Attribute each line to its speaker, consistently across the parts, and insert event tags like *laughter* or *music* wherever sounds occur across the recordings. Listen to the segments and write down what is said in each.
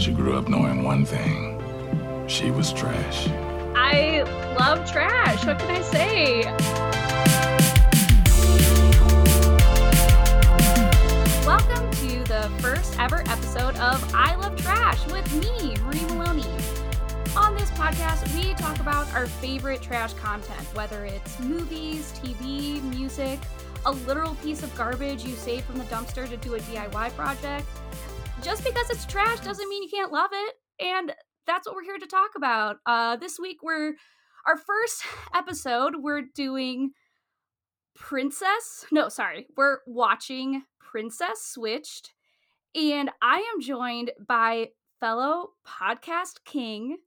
Speaker 1: She grew up knowing one thing she was trash.
Speaker 2: I love trash. What can I say? Welcome to the first ever episode of I Love Trash with me, Marie Maloney. On this podcast, we talk about our favorite trash content, whether it's movies, TV, music, a literal piece of garbage you saved from the dumpster to do a DIY project. Just because it's trash doesn't mean you can't love it. And that's what we're here to talk about. Uh, this week, we're our first *sighs* episode, we're doing Princess. No, sorry, we're watching Princess Switched. And I am joined by fellow podcast king,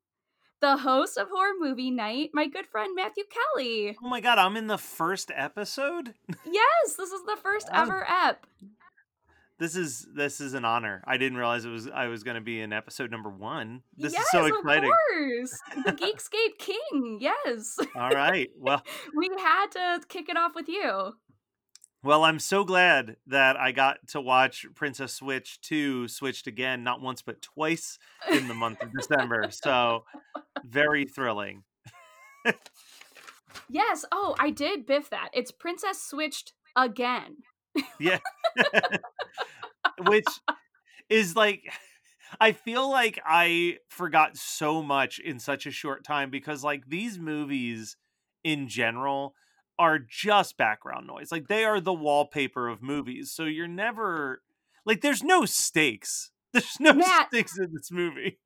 Speaker 2: the host of Horror Movie Night, my good friend Matthew Kelly.
Speaker 3: Oh my god, I'm in the first episode? *laughs*
Speaker 2: Yes, this is the first ever ep.
Speaker 3: This is this is an honor. I didn't realize it was I was going to be in episode number 1. This
Speaker 2: yes,
Speaker 3: is so exciting.
Speaker 2: Of course. The *laughs* Geekscape King. Yes.
Speaker 3: All right. Well, *laughs*
Speaker 2: we had to kick it off with you.
Speaker 3: well, I'm so glad that I got to watch Princess Switch 2 switched again, not once but twice in the month of December. So, *laughs* very thrilling.
Speaker 2: Yes. Oh, I did biff that. It's Princess Switched again.
Speaker 3: Yeah. Which is like I feel like I forgot so much in such a short time because like these movies in general are just background noise. Like they are the wallpaper of movies. So you're never like there's no stakes. *laughs* There's no
Speaker 2: Matt.
Speaker 3: stakes in this movie.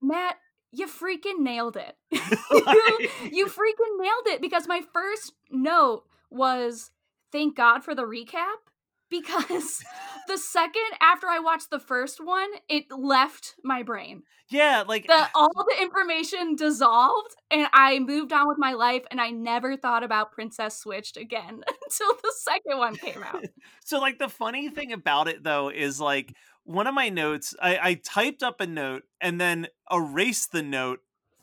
Speaker 2: Matt, you freaking nailed it. *laughs*
Speaker 3: Like- *laughs*
Speaker 2: you freaking nailed it because my first note was thank God for the recap because *laughs* the second after I watched the first one, it left my brain.
Speaker 3: yeah, like
Speaker 2: The all the information dissolved and I moved on with my life and I never thought about Princess Switched again *laughs* until the second one came out. *laughs*
Speaker 3: So like the funny thing about it though is like one of my notes I, I typed up a note and then erased the note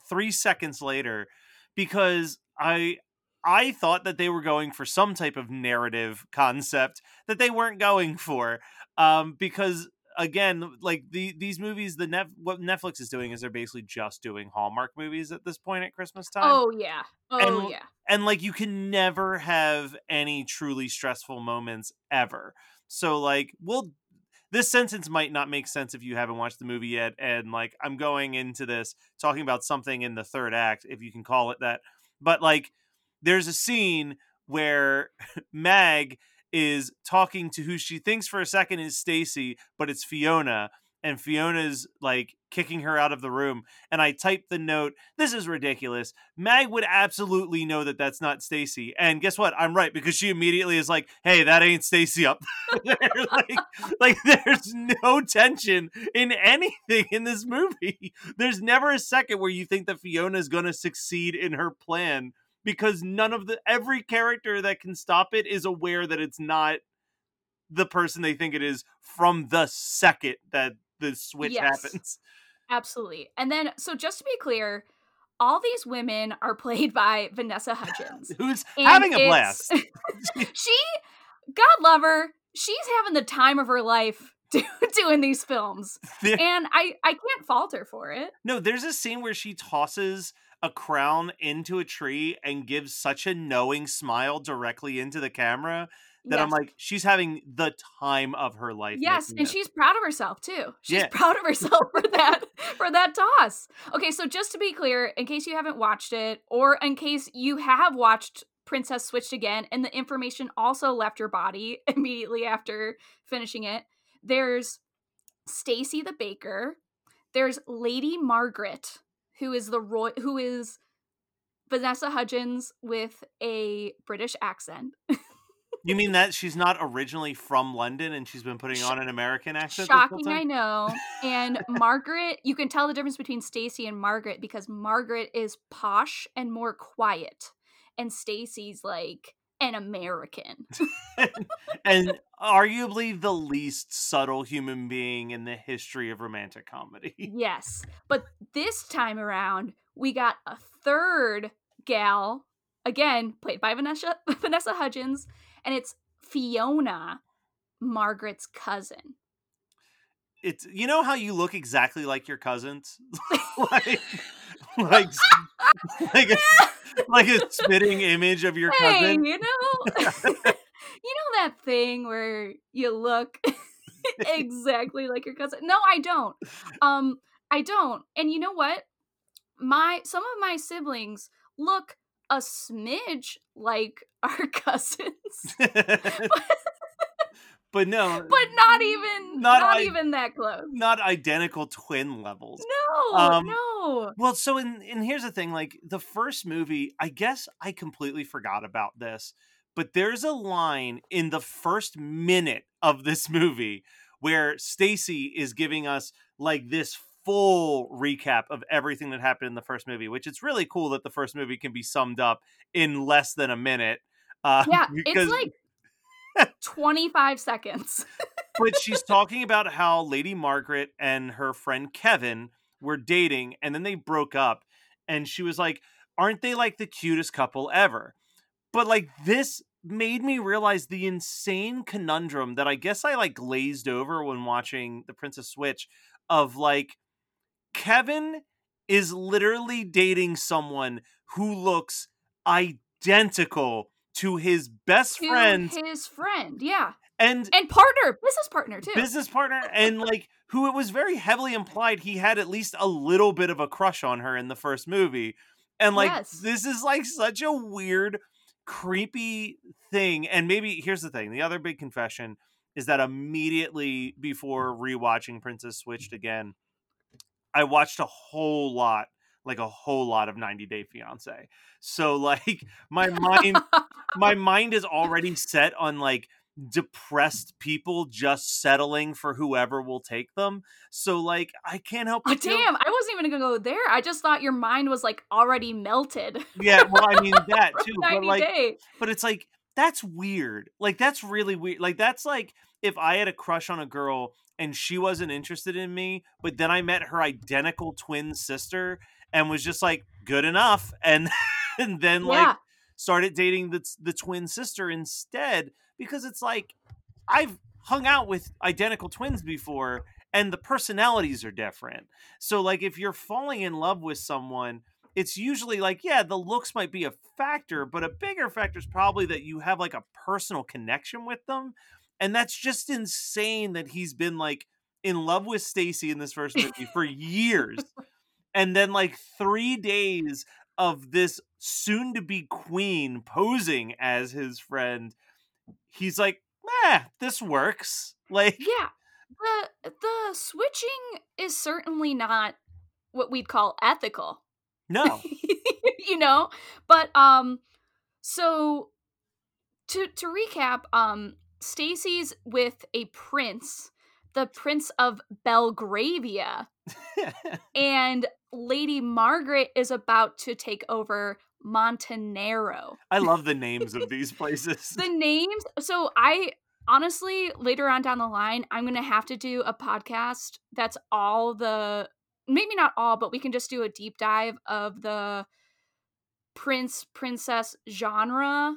Speaker 3: three seconds later because I I thought that they were going for some type of narrative concept that they weren't going for. Um because again like the these movies the net what Netflix is doing is they're basically just doing Hallmark movies at this point at Christmas time
Speaker 2: Oh yeah. Oh
Speaker 3: And-
Speaker 2: yeah.
Speaker 3: and like you can never have any truly stressful moments ever so like we'll this sentence might not make sense if you haven't watched the movie yet and like i'm going into this talking about something in the third act if you can call it that but like there's a scene where *laughs* mag is talking to who she thinks for a second is stacy but it's fiona and fiona's like kicking her out of the room and i typed the note this is ridiculous Mag would absolutely know that that's not Stacy. And guess what? I'm right because she immediately is like, "Hey, that ain't Stacy up *laughs* there." *laughs* like, like there's no tension in anything in this movie. There's never a second where you think that Fiona's going to succeed in her plan because none of the every character that can stop it is aware that it's not the person they think it is from the second that the switch
Speaker 2: Yes.
Speaker 3: happens.
Speaker 2: Absolutely. And then, so just to be clear, all these women are played by Vanessa Hudgens. *laughs*
Speaker 3: Who's
Speaker 2: And
Speaker 3: having a blast? *laughs*
Speaker 2: she, God love her, she's having the time of her life *laughs* doing these films. And I, I can't fault her for it.
Speaker 3: No, there's a scene where she tosses a crown into a tree and gives such a knowing smile directly into the camera that I'm like, she's having the time of her life.
Speaker 2: Yes, and she's proud of herself too. She's
Speaker 3: Yeah.
Speaker 2: proud of herself for that for that toss. Okay, so just to be clear, in case you haven't watched it, or in case you have watched Princess Switched again, and the information also left your body *laughs* immediately after finishing it, there's Stacy the baker, there's Lady Margaret, who is the roy who is Vanessa Hudgens with a British accent. *laughs*
Speaker 3: You mean that she's not originally from London and she's been putting
Speaker 2: Sh-
Speaker 3: on an American accent?
Speaker 2: Shocking, I know. And *laughs* Margaret, you can tell the difference between Stacy and Margaret because Margaret is posh and more quiet, and Stacy's like an American. *laughs*
Speaker 3: and arguably the least subtle human being in the history of romantic comedy. *laughs*
Speaker 2: yes, but this time around, we got a third gal, again played by Vanessa *laughs* Vanessa Hudgens, and it's Fiona, Margaret's cousin.
Speaker 3: it's you know how you look exactly like your cousins, like like like a, *laughs* like a spitting image of your
Speaker 2: hey,
Speaker 3: cousin.
Speaker 2: you know, *laughs* *laughs* you know that thing where you look exactly like your cousin. No, I don't. Um, I don't. And you know what? My some of my siblings look a smidge like our cousins,
Speaker 3: but no,
Speaker 2: but not even
Speaker 3: Not
Speaker 2: not,
Speaker 3: I-
Speaker 2: even that close.
Speaker 3: not identical twin levels.
Speaker 2: No,
Speaker 3: Um,
Speaker 2: no.
Speaker 3: Well, so and and here's the thing, like the first movie, I guess I completely forgot about this, but there's a line in the first minute of this movie where Stacy is giving us like this full recap of everything that happened in the first movie, which it's really cool that the first movie can be summed up in less than a minute. Uh,
Speaker 2: Yeah, *laughs*
Speaker 3: because-
Speaker 2: it's like 25 seconds. *laughs*
Speaker 3: but she's talking about how Lady Margaret and her friend Kevin were dating and then they broke up. And she was like, Aren't they like the cutest couple ever? But like this made me realize the insane conundrum that I guess I like glazed over when watching The Princess Switch of like Kevin is literally dating someone who looks identical to his best
Speaker 2: to
Speaker 3: friend
Speaker 2: his friend, yeah.
Speaker 3: and
Speaker 2: And partner, business partner too.
Speaker 3: business partner and like who it was very heavily implied he had at least a little bit of a crush on her in the first movie and like
Speaker 2: Yes.
Speaker 3: this is like such a weird creepy thing and maybe here's the thing the other big confession is that immediately before rewatching princess switched again i watched a whole lot like a whole lot of 90 day fiance so *laughs* like my mind *laughs* my mind is already set on like depressed people just settling for whoever will take them. So like I can't help
Speaker 2: Oh,
Speaker 3: but feel-
Speaker 2: damn, I wasn't even gonna go there. I just thought your mind was like already melted.
Speaker 3: Yeah, well I mean *laughs* that too, but like
Speaker 2: day.
Speaker 3: but it's like that's weird. Like that's really weird. Like that's like if I had a crush on a girl and she wasn't interested in me, but then I met her identical twin sister and was just like good enough and *laughs* and then like started dating the the twin sister instead because it's like I've hung out with identical twins before and the personalities are different. So like if you're falling in love with someone, it's usually like yeah, the looks might be a factor, but a bigger factor is probably that you have like a personal connection with them. And that's just insane that he's been like in love with Stacy in this *laughs* first movie for years. And then like 3 days of this soon to be queen posing as his friend, he's like, eh, this works. *laughs* Like,
Speaker 2: Yeah. The the switching is certainly not what we'd call ethical.
Speaker 3: no. *laughs*
Speaker 2: you know? But um so to to recap, um Stacy's with a prince, the Prince of Belgravia, *laughs* and Lady Margaret is about to take over Montenaro.
Speaker 3: I *laughs* love the names of these places.
Speaker 2: The names, so I honestly later on down the line, I'm going to have to do a podcast that's all the maybe not all, but we can just do a deep dive of the prince princess genre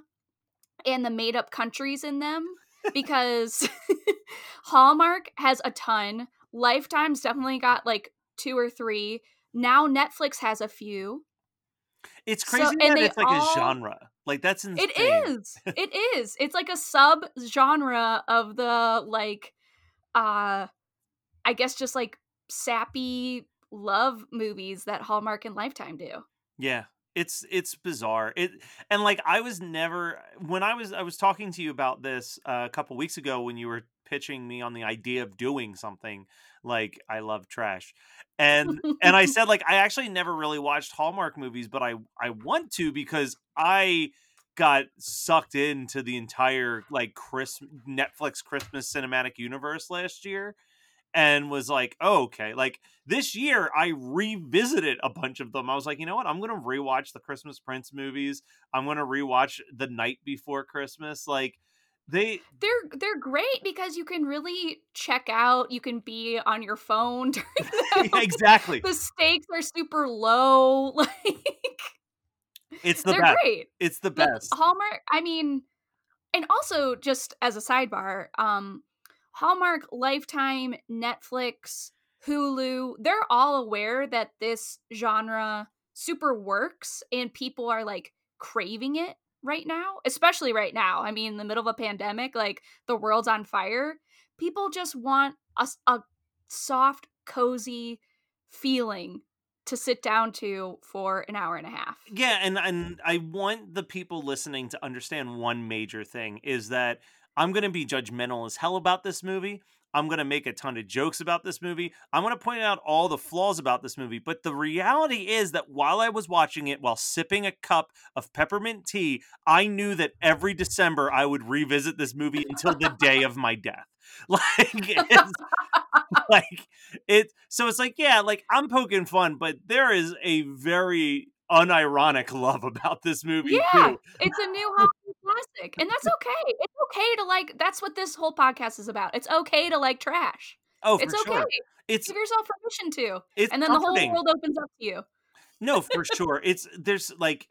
Speaker 2: and the made up countries in them because *laughs* *laughs* Hallmark has a ton. Lifetime's definitely got like two or three. Now Netflix has a few.
Speaker 3: It's crazy
Speaker 2: and
Speaker 3: that it's like
Speaker 2: all-
Speaker 3: a genre. Like that's insane.
Speaker 2: It is. *laughs* It is. It's like a sub genre of the like uh I guess just like sappy love movies that Hallmark and Lifetime do.
Speaker 3: Yeah. It's it's bizarre. It and like I was never when I was I was talking to you about this uh, a couple weeks ago when you were pitching me on the idea of doing something like I love trash. And and I *laughs* said like I actually never really watched Hallmark movies, but I I want to because I got sucked into the entire like Chris Netflix Christmas cinematic universe last year and was like, oh, okay. Like this year I revisited a bunch of them. I was like, you know what? I'm gonna rewatch the Christmas Prince movies. I'm gonna rewatch The Night Before Christmas. Like they
Speaker 2: They're they're great because you can really check out, you can be on your phone *laughs* during *laughs* them.
Speaker 3: exactly.
Speaker 2: The stakes are super low. *laughs* Like
Speaker 3: It's the
Speaker 2: they're
Speaker 3: best.
Speaker 2: great.
Speaker 3: It's the
Speaker 2: But
Speaker 3: best.
Speaker 2: Hallmark, I mean, and also just as a sidebar, um, Hallmark, Lifetime, Netflix, Hulu, they're all aware that this genre super works and people are like craving it right now, especially right now. I mean, in the middle of a pandemic, like the world's on fire. People just want a, a soft, cozy feeling to sit down to for an hour and a half.
Speaker 3: Yeah, and and I want the people listening to understand one major thing is that I'm going to be judgmental as hell about this movie. I'm going to make a ton of jokes about this movie. I'm going to point out all the flaws about this movie. But the reality is that while I was watching it, while sipping a cup of peppermint tea, I knew that every December I would revisit this movie until the day of my death. *laughs* Like, it's, *laughs* like it. So it's like, yeah, like I'm poking fun, but there is a very unironic love about this movie
Speaker 2: Yeah,
Speaker 3: too.
Speaker 2: it's a new Hollywood classic, and that's okay. It's okay to like. That's what this whole podcast is about. It's okay to like trash.
Speaker 3: Oh, for
Speaker 2: It's okay.
Speaker 3: sure. It's
Speaker 2: Give yourself permission to,
Speaker 3: it's
Speaker 2: and then the whole world opens up to you.
Speaker 3: No, for sure. It's there's like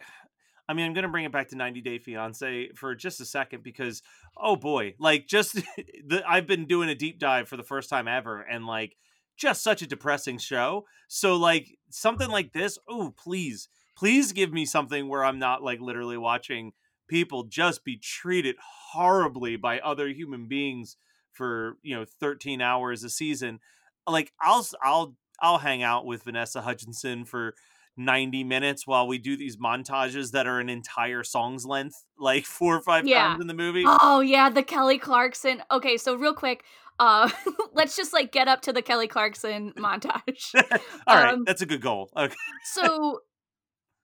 Speaker 3: I mean, I'm going to bring it back to 90 Day Fiance for just a second because oh boy, like just *laughs* the I've been doing a deep dive for the first time ever and like just such a depressing show. So like something like this, oh, please. Please give me something where I'm not like literally watching people just be treated horribly by other human beings for, you know, 13 hours a season. Like I'll I'll I'll hang out with Vanessa Hutchinson for 90 minutes while we do these montages that are an entire song's length, *laughs* like four or five
Speaker 2: Yeah.
Speaker 3: times in the movie.
Speaker 2: Oh yeah, the Kelly Clarkson. Okay, so real quick, uh, *laughs* let's just like get up to the Kelly Clarkson montage. *laughs*
Speaker 3: All right,
Speaker 2: um,
Speaker 3: that's a good goal. Okay.
Speaker 2: so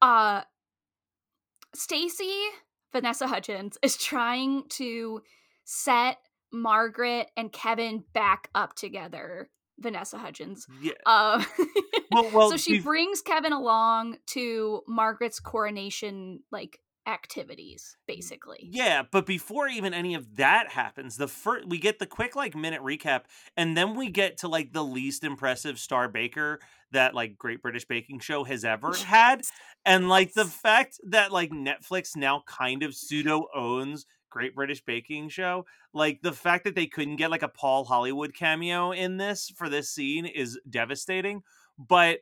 Speaker 2: uh Stacy Vanessa Hutchins is trying to set Margaret and Kevin back up together. Vanessa Hutchins.
Speaker 3: Yeah.
Speaker 2: Uh,
Speaker 3: Well, well, *laughs*
Speaker 2: so she brings Kevin along to Margaret's coronation like activities, basically.
Speaker 3: Yeah, but before even any of that happens, the first we get the quick like minute recap, and then we get to like the least impressive star baker that like Great British Baking Show has ever had, and like the fact that like Netflix now kind of pseudo owns Great British Baking Show, like the fact that they couldn't get like a Paul Hollywood cameo in this for this scene is devastating. But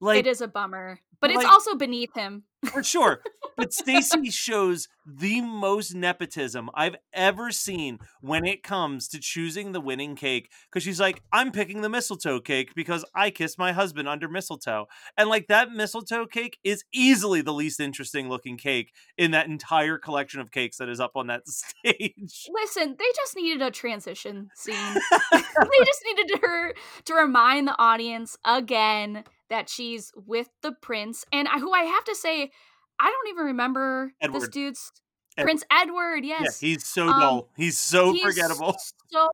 Speaker 3: like
Speaker 2: it is a bummer, but it's also beneath him.
Speaker 3: For sure. But Stacy shows the most nepotism I've ever seen when it comes to choosing the winning cake. Because she's like, I'm picking the mistletoe cake because I kissed my husband under mistletoe. And like that mistletoe cake is easily the least interesting looking cake in that entire collection of cakes that is up on that *laughs* stage.
Speaker 2: Listen, they just needed a transition scene. they just needed her to remind the audience again that she's with the prince, and who I have to say, I don't even remember this dude's
Speaker 3: Ed-
Speaker 2: Prince Edward. Yes,
Speaker 3: Yeah, he's so
Speaker 2: Um,
Speaker 3: dull. He's so
Speaker 2: He's
Speaker 3: forgettable. *laughs*
Speaker 2: So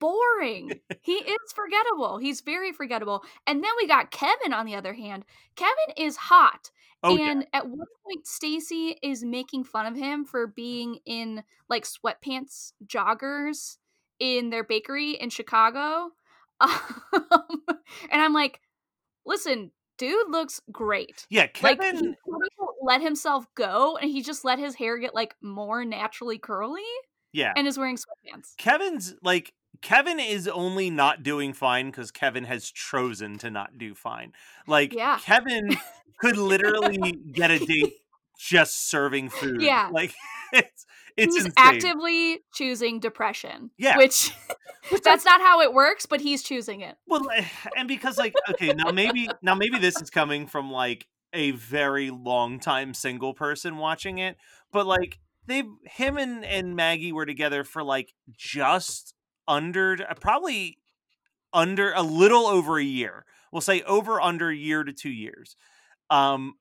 Speaker 2: boring. he *laughs* is forgettable. He's very forgettable. And then we got Kevin on the other hand. Kevin is hot.
Speaker 3: Oh, yeah.
Speaker 2: and at one point Stacy is making fun of him for being in like sweatpants joggers in their bakery in Chicago. *laughs* Um, and I'm like, listen, dude looks great.
Speaker 3: Yeah,
Speaker 2: Like
Speaker 3: Kevin.
Speaker 2: he let himself go and he just let his hair get like more naturally curly
Speaker 3: yeah.
Speaker 2: and is wearing sweatpants.
Speaker 3: Kevin's like Kevin is only not doing fine because Kevin has chosen to not do fine. Like
Speaker 2: Yeah.
Speaker 3: Kevin could *laughs* literally get a date *laughs* just serving food.
Speaker 2: Yeah.
Speaker 3: like *laughs* it's it's
Speaker 2: he's
Speaker 3: insane.
Speaker 2: actively choosing depression.
Speaker 3: Yeah.
Speaker 2: Which *laughs* *laughs* that's not how it works, but he's choosing it.
Speaker 3: Well, eh, and because like okay, now maybe now maybe this is coming from like a very long time single person watching it, but like they him and and Maggie were together for like just under uh, probably under a little over a year. We'll say over under a year to 2 years. Um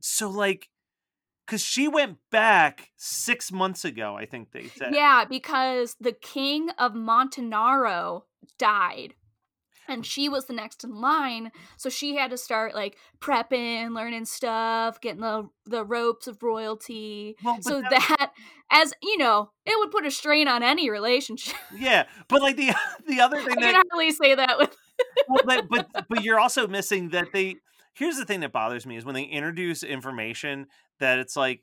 Speaker 3: so like cuz she went back 6 months ago, I think they said.
Speaker 2: Yeah, because the king of Montenaro died. And she was the next in line, so she had to start like prepping, learning stuff, getting the the ropes of royalty.
Speaker 3: Well,
Speaker 2: So
Speaker 3: that-
Speaker 2: that, as you know, it would put a strain on any relationship.
Speaker 3: yeah, but like the *laughs* the other *laughs*
Speaker 2: I
Speaker 3: thing
Speaker 2: can
Speaker 3: that
Speaker 2: hardly say that with
Speaker 3: well, but, but but you're also missing that they. Here's the thing that bothers me is when they introduce information that it's like,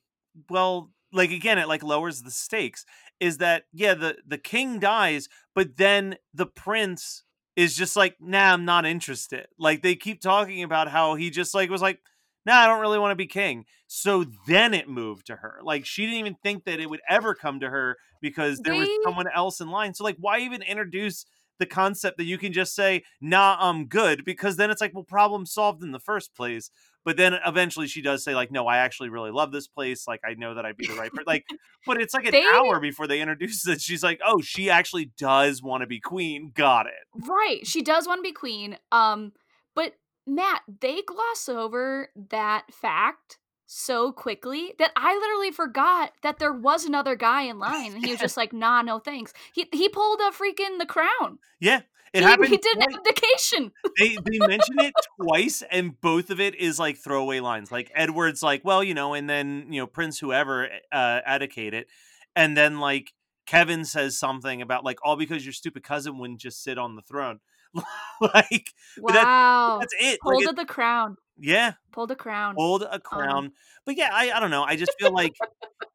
Speaker 3: well, like again it like lowers the stakes is that yeah the the king dies but then the prince is just like nah i'm not interested. Like they keep talking about how he just like was like nah i don't really want to be king. So then it moved to her. Like she didn't even think that it would ever come to her because there was someone else in line. So like why even introduce the concept that you can just say nah i'm good because then it's like well problem solved in the first place but then eventually she does say like no i actually really love this place like i know that i'd be the right person like but it's like an
Speaker 2: They-
Speaker 3: hour before they introduce it she's like oh she actually does want to be queen got it
Speaker 2: Right. She does want to be queen. Um, but Matt, they gloss over that fact so quickly that I literally forgot that there was another guy in line and he was just like, nah, no thanks. He he pulled a freaking the crown.
Speaker 3: yeah it
Speaker 2: he,
Speaker 3: happened
Speaker 2: he did an
Speaker 3: twice.
Speaker 2: abdication. *laughs*
Speaker 3: they they mention it twice and both of it is like throwaway lines like edward's like well you know and then you know prince whoever uh it, and then like kevin says something about like all because your stupid cousin wouldn't just sit on the throne *laughs* like
Speaker 2: Wow.
Speaker 3: that's it like,
Speaker 2: Pulled
Speaker 3: it-
Speaker 2: the crown.
Speaker 3: Yeah
Speaker 2: Pulled a crown.
Speaker 3: Pulled a um crown but yeah I, I don't know i just feel like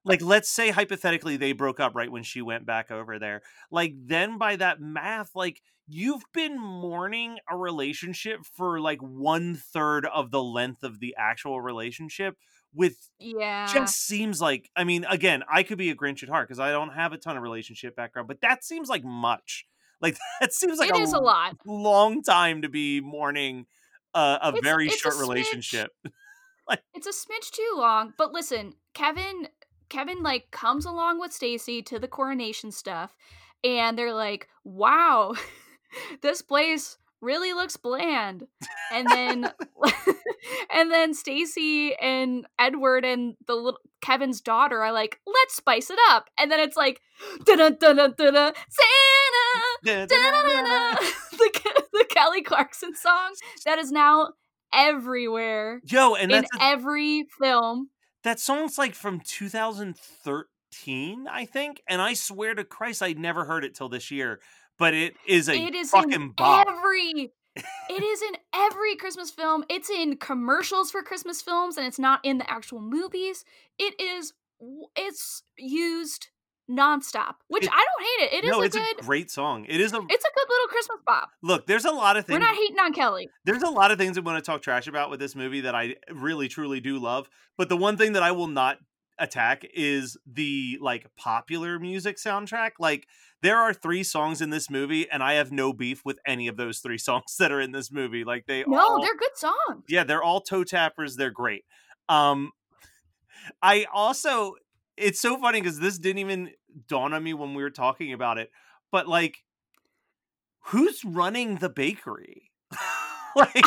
Speaker 3: like let's say hypothetically they broke up right when she went back over there like then by that math like you've been mourning a relationship for like one third of the length of the actual relationship with
Speaker 2: Yeah.
Speaker 3: just seems like i mean again i could be a grinch at heart because i don't have a ton of relationship background but that seems like much like *laughs* that seems like
Speaker 2: it is a lot.
Speaker 3: long time to be mourning uh, a
Speaker 2: It's-
Speaker 3: very
Speaker 2: it's
Speaker 3: short
Speaker 2: smidge.
Speaker 3: relationship *laughs*
Speaker 2: It's a smidge too long, but listen, Kevin Kevin like comes along with Stacy to the coronation stuff and they're like, "Wow. *laughs* this place really looks bland." And then *laughs* *laughs* and then Stacy and Edward and the little Kevin's daughter are like, "Let's spice it up." And then it's like, "Dun dun dun dun Santa Da-da-da-da. *laughs* the, the Kelly Clarkson song that is now everywhere
Speaker 3: Yo, and
Speaker 2: in
Speaker 3: a-
Speaker 2: every film.
Speaker 3: that song's like from 2013, I think. And I swear to Christ, I'd never heard it till this year. But it is a
Speaker 2: It is
Speaker 3: fucking
Speaker 2: in
Speaker 3: bop.
Speaker 2: every. it is in every Christmas film. It's in commercials for Christmas films, and it's not in the actual movies. It is. It's used nonstop, which
Speaker 3: It-
Speaker 2: I don't hate it. It is
Speaker 3: no,
Speaker 2: a
Speaker 3: it's
Speaker 2: good.
Speaker 3: a great song. It is a
Speaker 2: it's a good little Christmas bop.
Speaker 3: look. There's a lot of things We're
Speaker 2: not hating on Kelly.
Speaker 3: there's a lot of things I want to talk trash about with this movie that I really truly do love. But the one thing that I will not attack is the like popular music soundtrack. Like there are three songs in this movie, and I have no beef with any of those three *laughs* songs that are in this movie. Like they
Speaker 2: No,
Speaker 3: all,
Speaker 2: they're good songs.
Speaker 3: yeah, they're all toe tappers. They're great. Um, *laughs* I also, it's so funny because this didn't even dawn on me when we were talking about it. But like, who's running the bakery? *laughs* *laughs* like,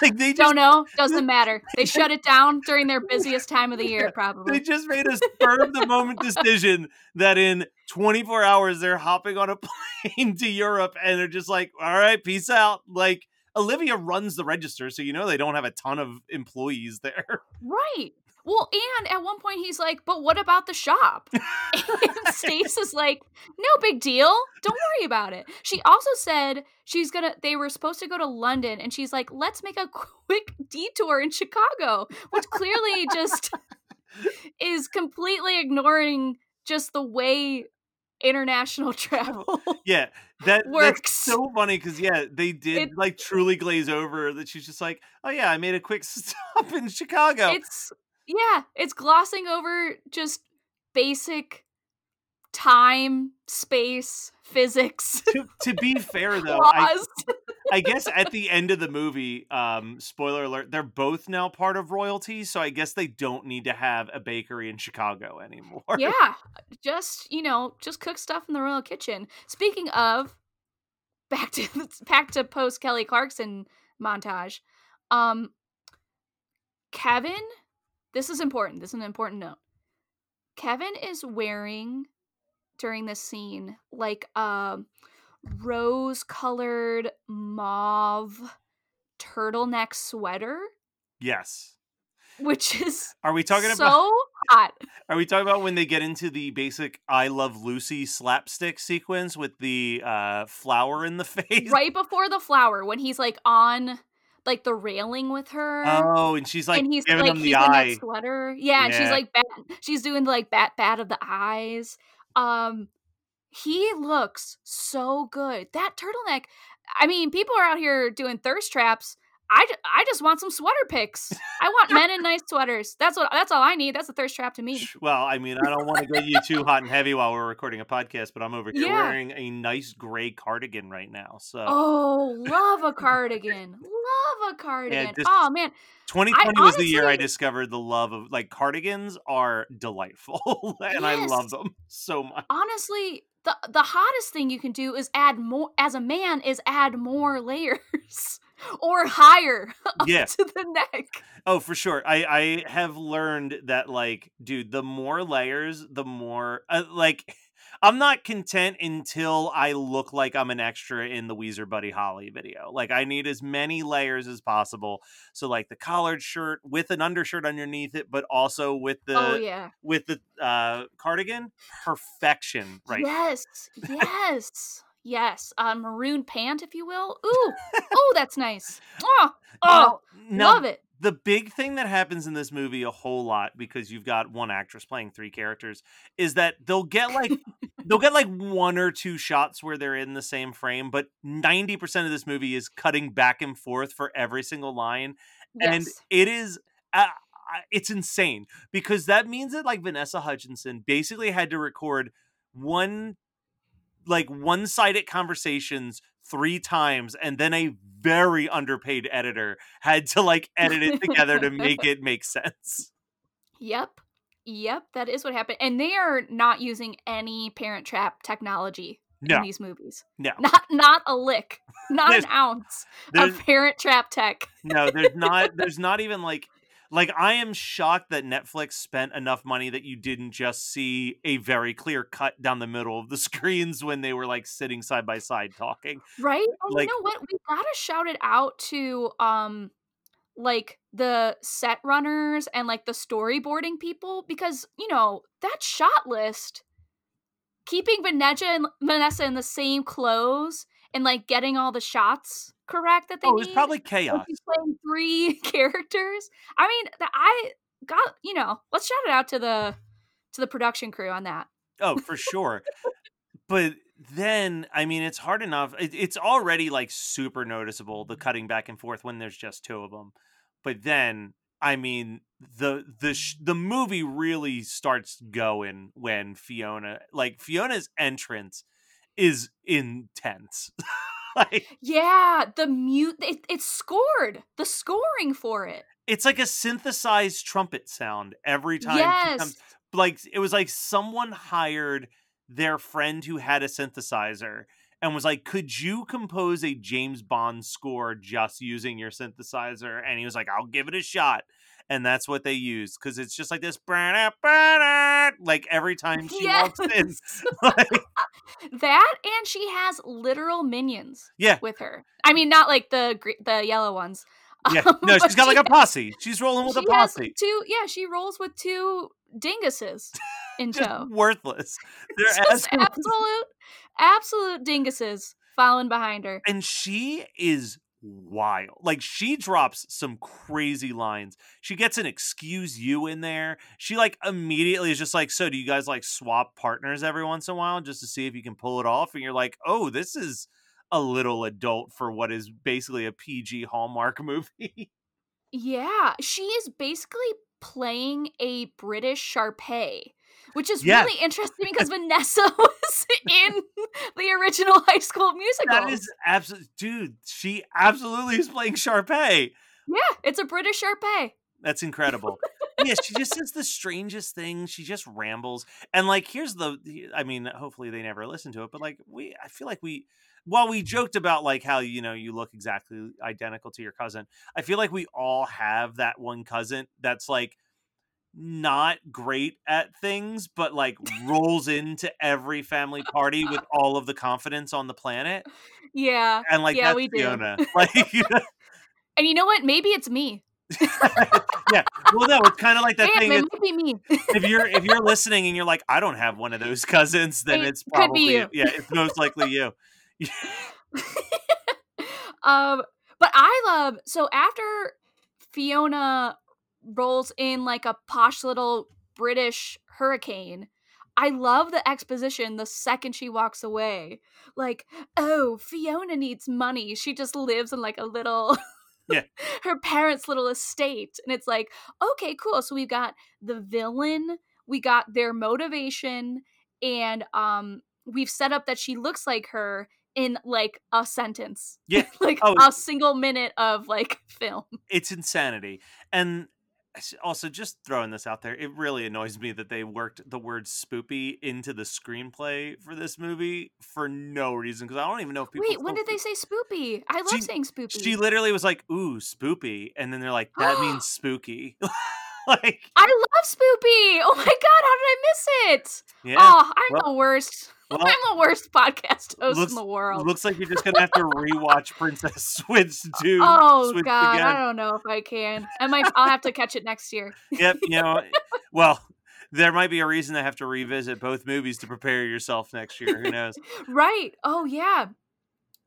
Speaker 3: like they just
Speaker 2: Don't know. Doesn't matter. *laughs* They shut it down during their busiest time of the year, probably.
Speaker 3: they just made a spur of the moment decision that in 24 hours they're hopping on a *laughs* plane to Europe and they're just like, all right, peace out. Like Olivia runs the register, so you know they don't have a ton of employees there.
Speaker 2: Right. Well, and at one point he's like, "But what about the shop?" *laughs* and Stace is like, "No big deal. Don't worry about it." She also said she's gonna. They were supposed to go to London, and she's like, "Let's make a *laughs* quick detour in Chicago," which clearly just is completely ignoring just the way international *laughs* travel
Speaker 3: Yeah, that
Speaker 2: works.
Speaker 3: that's so funny because yeah, they did
Speaker 2: It-
Speaker 3: like truly glaze over that she's just like, oh yeah, I made a quick stop in Chicago.
Speaker 2: It's yeah, it's glossing over just basic time, space, physics *laughs*
Speaker 3: to, to be fair though, I. I guess *laughs* at the end of the movie, um, spoiler alert, they're both now part of royalty, so I guess they don't need to have a bakery in Chicago anymore.
Speaker 2: yeah, just you know, just cook stuff in the royal kitchen. Speaking of, back to *laughs* back to post Kelly Clarkson montage. Um, Kevin, this is important. This is an important note. Kevin is wearing during this scene like a rose colored mauve turtleneck sweater,
Speaker 3: Yes.
Speaker 2: which is
Speaker 3: Are we talking
Speaker 2: so
Speaker 3: about
Speaker 2: hot. *laughs*
Speaker 3: are we talking about when they get into the basic I love Lucy slapstick sequence with the uh flower in the *laughs* face?
Speaker 2: right before the flower when he's like on like the railing with her.
Speaker 3: Oh, and she's like
Speaker 2: and he's
Speaker 3: giving
Speaker 2: like he's
Speaker 3: the eye.
Speaker 2: sweater. Yeah, and she's like bat, she's doing like bat bat of the eyes. Um he looks so good. That turtleneck. I mean, people are out here doing thirst traps. I, ju- I just want some sweater picks. I want men in nice sweaters. That's what that's all I need. That's a thirst trap to me.
Speaker 3: Well, I mean, I don't want to get you too hot and heavy while we're recording a podcast, but I'm over here
Speaker 2: Yeah.
Speaker 3: wearing a nice gray cardigan right now. So
Speaker 2: Oh, love a *laughs* cardigan. Love a cardigan.
Speaker 3: just-
Speaker 2: oh man,
Speaker 3: 2020 was the year I discovered the love of like cardigans are delightful *laughs* and I love them so much.
Speaker 2: honestly, the the hottest thing you can do is add more as a man is add more *laughs* layers or higher *laughs* up
Speaker 3: Yeah.
Speaker 2: to the neck.
Speaker 3: Oh, for sure. I I have learned that like, dude, the more layers, the more uh, like *laughs* I'm not content until I look like I'm an extra in the Weezer Buddy Holly video. Like I need as many layers as possible. So like the collared shirt with an undershirt underneath it, but also with the
Speaker 2: oh yeah.
Speaker 3: with the uh cardigan, perfection right
Speaker 2: Yes. Yes. Yes. A maroon pant, if you will. Ooh. *laughs* oh, that's nice. Oh, oh
Speaker 3: now,
Speaker 2: love it.
Speaker 3: the big thing that happens in this movie a whole lot because you've got one actress playing three characters is that they'll get like *laughs* they'll get like one or two shots where they're in the same frame but 90% of this movie is cutting back and forth for every single line and it is uh, it's insane because that means that like Vanessa Hutchinson basically had to record one like one-sided conversations three times and then a very underpaid editor had to like edit it together to *laughs* make it make sense.
Speaker 2: Yep. Yep, that is what happened. And they are not using any parent trap technology
Speaker 3: No.
Speaker 2: in these movies.
Speaker 3: No.
Speaker 2: Not not a lick. Not an ounce of parent trap tech.
Speaker 3: no, there's not there's not even like like I am shocked that Netflix spent enough money that you didn't just see a very clear cut down the middle of the *laughs* screens when they were like sitting side by side talking.
Speaker 2: Right? And
Speaker 3: Like-
Speaker 2: you know what? We gotta shout it out to um like the set runners and like the storyboarding people because you know that shot list keeping Vanessa and Vanessa in the same clothes and like getting all the shots correct that they
Speaker 3: Oh, it was
Speaker 2: need.
Speaker 3: probably chaos.
Speaker 2: he's playing three *laughs* characters. I mean, the, I got you know. Let's shout it out to the to the production crew on that.
Speaker 3: Oh, for sure. but then, I mean, it's hard enough. It, it's already like super noticeable the cutting back and forth when there's just two of them. But then, I mean, the the sh- the movie really starts going when Fiona, like Fiona's entrance, is intense. *laughs* *laughs* like
Speaker 2: Yeah, the mute. It, it's scored. The scoring for it.
Speaker 3: it's like a synthesized trumpet sound every time
Speaker 2: Yes.
Speaker 3: comes like it was like someone hired their friend who had a synthesizer and was like could you compose a james bond score just using your synthesizer and he was like i'll give it a shot and that's what they use because it's just like this like every time *laughs* she walks in *laughs* like,
Speaker 2: that and she has literal minions
Speaker 3: yeah
Speaker 2: with her. I mean, not like the the yellow ones. *laughs*
Speaker 3: yeah no she's got like
Speaker 2: she
Speaker 3: a posse she's rolling with a posse
Speaker 2: two. Yeah, she rolls with two dinguses in *laughs* tow.
Speaker 3: worthless *laughs* they're absolute,
Speaker 2: absolute dinguses following behind her.
Speaker 3: and she is wild. Like she drops some crazy lines. She gets an excuse you in there. She like immediately is just like, "So do you guys like swap partners every once in a while just to see if you can pull it off?" And you're like, "Oh, this is a little adult for what is basically a PG Hallmark *laughs* movie."
Speaker 2: Yeah, she is basically playing a British Sharpay, which is really interesting because *laughs* Vanessa *laughs* was in the original High School Musical.
Speaker 3: that is absolutely dude, she absolutely is playing Sharpay.
Speaker 2: yeah, it's a British Sharpay.
Speaker 3: That's incredible. yeah, she just says the strangest things. She just rambles. And like here's the I mean, hopefully they never listen to it, but like we I feel like we while we joked about like how you know you look exactly identical to your cousin, I feel like we all have that one cousin that's like not great at things, but like rolls into every family party with all of the confidence on the planet.
Speaker 2: Yeah,
Speaker 3: And like
Speaker 2: Yeah,
Speaker 3: that's
Speaker 2: we do.
Speaker 3: Fiona. *laughs* Like
Speaker 2: and you know what? Maybe it's me. *laughs*
Speaker 3: yeah. Well no, it's kind of like that thing
Speaker 2: it might be me.
Speaker 3: if you're if you're *laughs* listening and you're like, I don't have one of those cousins, then
Speaker 2: It
Speaker 3: it's probably
Speaker 2: you.
Speaker 3: yeah, it's most likely you.
Speaker 2: um, But I love so after Fiona rolls in like a posh little British hurricane. I love the exposition the second she walks away. Like, oh, Fiona needs money. She just lives in like a little
Speaker 3: Yeah. *laughs*
Speaker 2: her parents' little estate. And it's like, okay, cool. So we've got the villain, we got their motivation, and um we've set up that she looks like her in like a sentence.
Speaker 3: Yeah. *laughs*
Speaker 2: like
Speaker 3: Oh.
Speaker 2: a single minute of like film.
Speaker 3: it's insanity and also just throwing this out there it really annoys me that they worked the word spoopy into the screenplay for this movie for no reason because i don't even know if people
Speaker 2: Wait, when did they say spoopy? I love
Speaker 3: She-
Speaker 2: saying spoopy.
Speaker 3: she literally was like ooh spoopy and then they're like that *gasps* means spooky *laughs* like
Speaker 2: I love spoopy. Oh my god, how did I miss it?
Speaker 3: yeah
Speaker 2: Oh, I'm
Speaker 3: well-
Speaker 2: the worst.
Speaker 3: Well,
Speaker 2: I'm the worst podcast host
Speaker 3: looks-
Speaker 2: in the world.
Speaker 3: looks like you're just gonna have to rewatch princess *laughs* switch to
Speaker 2: oh
Speaker 3: switch
Speaker 2: god,
Speaker 3: again
Speaker 2: I don't know if I can. I might. I'll have to catch it next year.
Speaker 3: yep you know *laughs* well there might be a reason to have to revisit both movies to prepare yourself next year who knows
Speaker 2: Right. Oh yeah.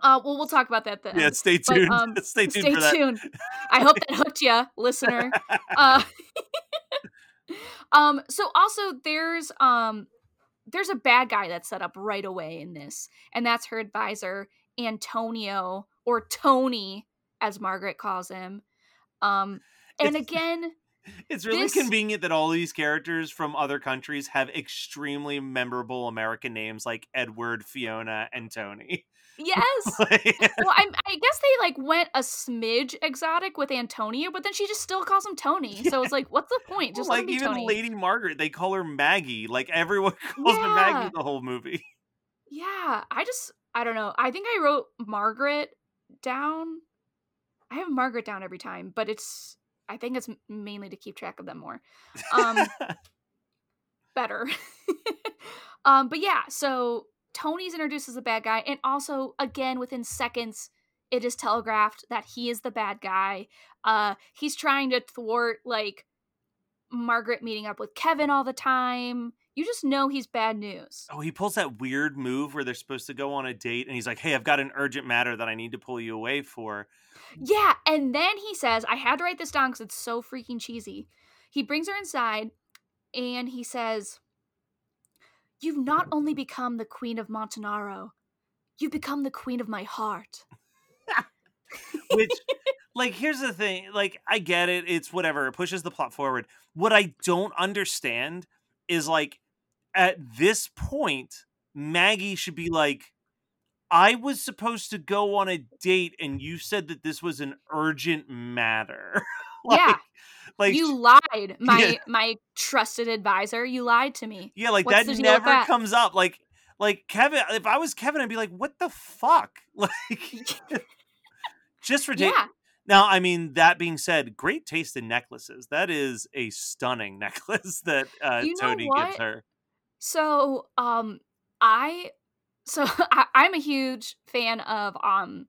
Speaker 2: Uh, well, we'll talk about that then.
Speaker 3: yeah stay
Speaker 2: But,
Speaker 3: tuned
Speaker 2: um, *laughs*
Speaker 3: stay tuned
Speaker 2: Stay
Speaker 3: for that
Speaker 2: tuned. I hope that hooked you, listener. Uh, um. So also, there's um, there's a bad guy that's set up right away in this, and that's her advisor Antonio or Tony, as Margaret calls him. Um. And again,
Speaker 3: It's really
Speaker 2: This-
Speaker 3: convenient that all these characters from other countries have extremely memorable American names like Edward, Fiona, and Tony.
Speaker 2: yes. *laughs*
Speaker 3: Like-
Speaker 2: well, I'm, I guess they like went a smidge exotic with Antonia, but then she just still calls him Tony. *laughs* So it's like, what's the point? Just him
Speaker 3: like even
Speaker 2: Tony.
Speaker 3: Lady Margaret, they call her Maggie. Like everyone *laughs* calls her Maggie the whole movie.
Speaker 2: Yeah, I just I don't know. I think I wrote Margaret down. I have Margaret down every time, but it's I think it's mainly to keep track of them more. Um *laughs* better. *laughs* um but yeah, so Tony's introduced as the bad guy and also again within seconds it is telegraphed that he is the bad guy. Uh he's trying to thwart like Margaret meeting up with Kevin all the time. You just know he's bad news.
Speaker 3: oh, he pulls that weird move where they're supposed to go on a date, and he's like, "Hey, I've got an urgent matter that I need to pull you away for."
Speaker 2: Yeah, and then he says, I had to write this down because it's so freaking cheesy. He brings her inside and he says, You've not only become the queen of Montenaro, you've become the queen of my heart. *laughs*
Speaker 3: Which, like, here's the thing. Like, I get it. It's whatever. It pushes the plot forward. What I don't understand is like, at this point, Maggie should be like, I was supposed to go on a date, and you said that this was an urgent matter. like, *laughs*
Speaker 2: Yeah.
Speaker 3: like
Speaker 2: you lied, my
Speaker 3: Yeah.
Speaker 2: my trusted advisor. You lied to me.
Speaker 3: Yeah, like
Speaker 2: What's
Speaker 3: that
Speaker 2: the deal with
Speaker 3: never
Speaker 2: that?
Speaker 3: comes up. Like, like Kevin. If I was Kevin, I'd be like, "What the fuck?" *laughs* Like, *laughs* just for
Speaker 2: Yeah.
Speaker 3: Now, I mean, that being said, great taste in necklaces. That is a stunning necklace that uh,
Speaker 2: You know
Speaker 3: Tony gives her.
Speaker 2: So, um, I, so *laughs* I, I'm a huge fan of um,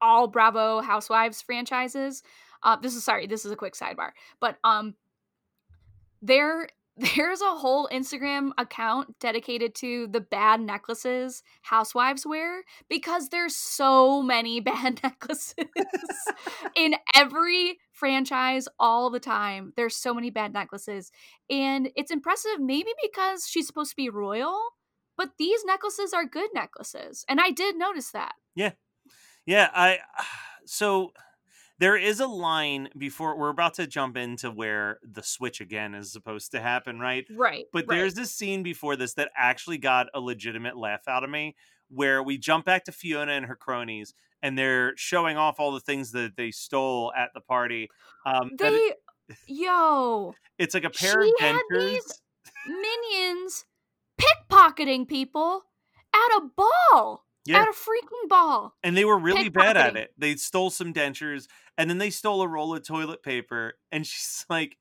Speaker 2: all Bravo Housewives franchises. Uh, this is sorry, this is a quick sidebar, but um, there *laughs* there's a whole Instagram account dedicated to the bad necklaces housewives wear because there's so many *laughs* bad necklaces in every franchise all the time. There's so many bad necklaces. And it's impressive, maybe because she's supposed to be royal, but these necklaces are good necklaces. And I did notice that.
Speaker 3: Yeah, yeah. I. *sighs* So there is a line before we're about to jump into where the switch again is supposed to happen, right?
Speaker 2: Right.
Speaker 3: But there's this scene before this that actually got a legitimate laugh out of me where we jump back to Fiona and her cronies and they're showing off all the things that they stole at the party. Um, that it-
Speaker 2: they, yo,
Speaker 3: it's like a pair of dentures.
Speaker 2: these minions pickpocketing people at a ball.
Speaker 3: Yeah.
Speaker 2: At a freaking ball.
Speaker 3: And they were really bad at it. They stole some dentures and then they stole a roll of toilet paper. And *laughs* she's like,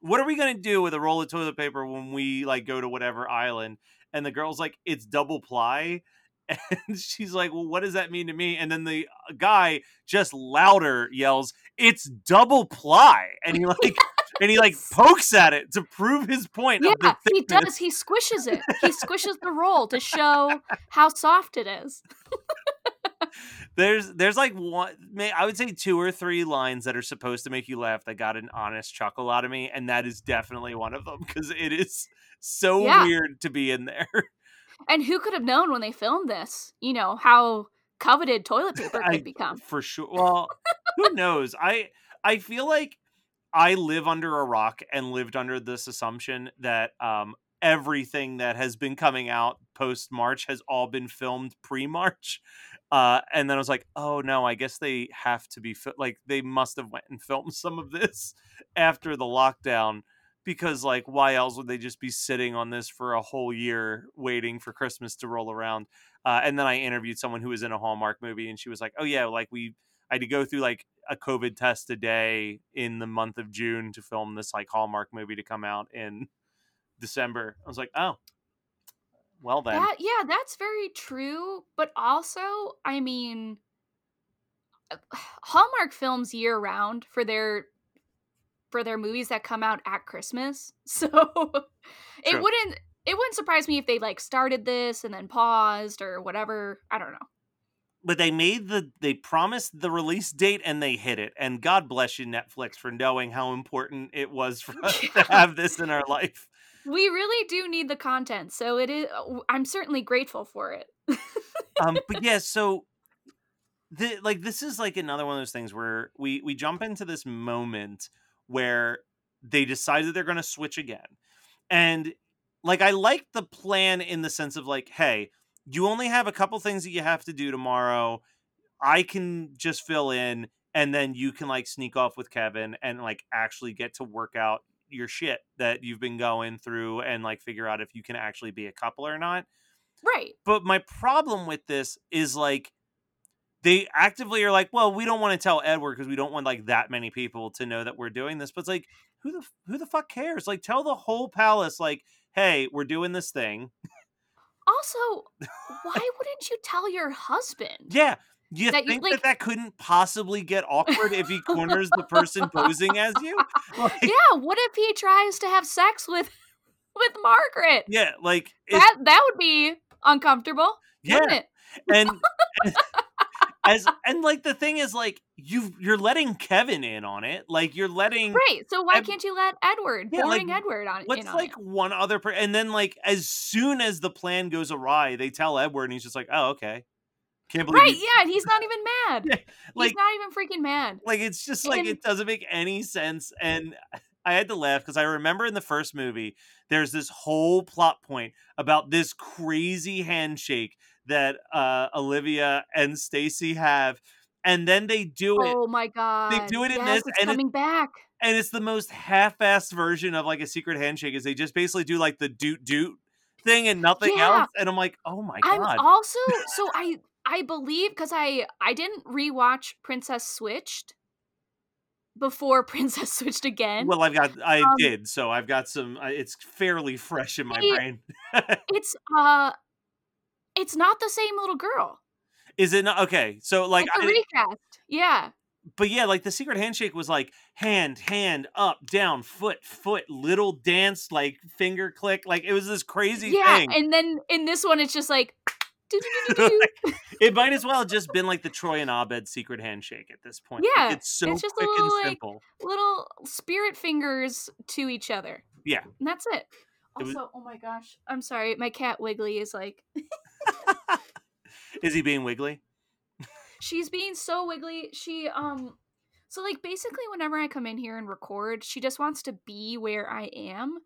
Speaker 3: What are we gonna do with a roll of toilet paper when we like go to whatever island? And the girl's like, It's double ply. *laughs* And she's like, Well, what does that mean to me? And then the uh, guy just louder yells, It's double ply. And he like *laughs* and he like pokes at it to prove his point
Speaker 2: Yeah, he does. He squishes it. He squishes the roll to show how soft it is. *laughs*
Speaker 3: there's there's like one I would say two or three lines that are supposed to make you laugh that got an honest chuckle out of me, and that is definitely one of them because it is so
Speaker 2: Yeah.
Speaker 3: weird to be in there.
Speaker 2: And who could have known when they filmed this, you know, how coveted toilet *laughs* paper could
Speaker 3: I-
Speaker 2: become?
Speaker 3: for sure. Well, who knows? I I feel like I live under a rock and lived under this assumption that um everything that has been coming out post March has all been filmed pre March. Uh, and then I was like, oh no, I guess they have to be fi- like they must have went and filmed some of this *laughs* after the lockdown because like why else would they just be sitting on this for a whole year waiting for Christmas to roll around? Uh, and then I interviewed someone who was in a Hallmark movie, and she was like, "Oh yeah, like we I had to go through like a COVID test a day in the month of June to film this like Hallmark movie to come out in December." I was like, "Oh, well then."
Speaker 2: That yeah, that's very true. But also, I mean, uh, *sighs* Hallmark films year round for their for their movies that come out at Christmas. *laughs* So it
Speaker 3: True.
Speaker 2: wouldn't it wouldn't surprise me if they like started this and then paused or whatever. I don't know.
Speaker 3: but they made the they promised the release date and they hit it. And God bless you, Netflix, for knowing how important it was for us
Speaker 2: Yeah.
Speaker 3: to *laughs* have this in our life.
Speaker 2: We really do need the content, so it is. I'm certainly grateful for it.
Speaker 3: um but *laughs* yeah so the like this is like another one of those things where we we jump into this moment where they decide that they're going to switch again. And like i like the plan in the sense of like hey you only have a couple things that you have to do tomorrow. I can just fill in and then you can like sneak off with kevin and like actually get to work out your shit that you've been going through and like figure out if you can actually be a couple or not.
Speaker 2: Right.
Speaker 3: but my problem with this is like they actively are like, well, we don't want to tell Edward because we don't want like that many people to know that we're doing this. But it's like, who the who the fuck cares? Like, tell the whole palace, like, hey, we're doing this thing.
Speaker 2: Also, *laughs* why wouldn't you tell your husband?
Speaker 3: Yeah, you
Speaker 2: That you,
Speaker 3: think
Speaker 2: like-
Speaker 3: that that couldn't possibly get awkward if he *laughs* corners the person posing as you? *laughs* Like,
Speaker 2: Yeah, what if he tries to have sex with with Margaret?
Speaker 3: yeah, like
Speaker 2: That that would be uncomfortable,
Speaker 3: yeah,
Speaker 2: wouldn't it?
Speaker 3: and as and like the thing is like you you're letting Kevin in on it, like you're letting
Speaker 2: Right. So why
Speaker 3: Ev-
Speaker 2: can't you let Edward,
Speaker 3: Yeah, like,
Speaker 2: boring Edward, on
Speaker 3: What's
Speaker 2: on
Speaker 3: like
Speaker 2: it?
Speaker 3: one other per and then like as soon as the plan goes awry, they tell Edward and he's just like, "Oh, okay." Can't believe it.
Speaker 2: Right?
Speaker 3: you-
Speaker 2: Yeah, and he's not even mad. *laughs*
Speaker 3: Yeah, like
Speaker 2: he's not even freaking mad.
Speaker 3: like it's just like
Speaker 2: and-
Speaker 3: it doesn't make any sense and *laughs* I had to laugh because I remember in the first movie there's this whole plot point about this crazy handshake that uh Olivia and Stacy have and then they do it
Speaker 2: Oh my god!
Speaker 3: They do it in this,
Speaker 2: It's
Speaker 3: and it-
Speaker 2: coming back.
Speaker 3: and it's the most half-assed version of like a secret handshake is they just basically do like the doot doot thing and nothing
Speaker 2: Yeah.
Speaker 3: else and i'm like oh my god.
Speaker 2: I'm also *laughs* so I I believe because I I didn't rewatch Princess Switched before *laughs* Princess Switched again.
Speaker 3: well i've got i
Speaker 2: Um,
Speaker 3: did so i've got some uh, it's fairly fresh in my
Speaker 2: Hey,
Speaker 3: brain *laughs*
Speaker 2: it's uh, it's not the same little girl.
Speaker 3: is it not okay so like
Speaker 2: it's a
Speaker 3: I,
Speaker 2: recast. Yeah.
Speaker 3: but yeah like the secret handshake was like hand hand up down foot foot little dance like finger click like it was this crazy
Speaker 2: Yeah,
Speaker 3: thing
Speaker 2: and then in this one, it's just like. *laughs*
Speaker 3: it might as well have just been like the troy and abed secret handshake at this point Like,
Speaker 2: Yeah,
Speaker 3: it's so
Speaker 2: it's just a
Speaker 3: quick and
Speaker 2: little, like,
Speaker 3: simple
Speaker 2: little spirit fingers to each other.
Speaker 3: Yeah.
Speaker 2: And that's it.
Speaker 3: It was-
Speaker 2: Also, oh my gosh. I'm sorry. My cat Wiggly is like, *laughs*
Speaker 3: is he being wiggly
Speaker 2: she's being so wiggly. She, um, so like basically whenever I come in here and record, she just wants to be where I am.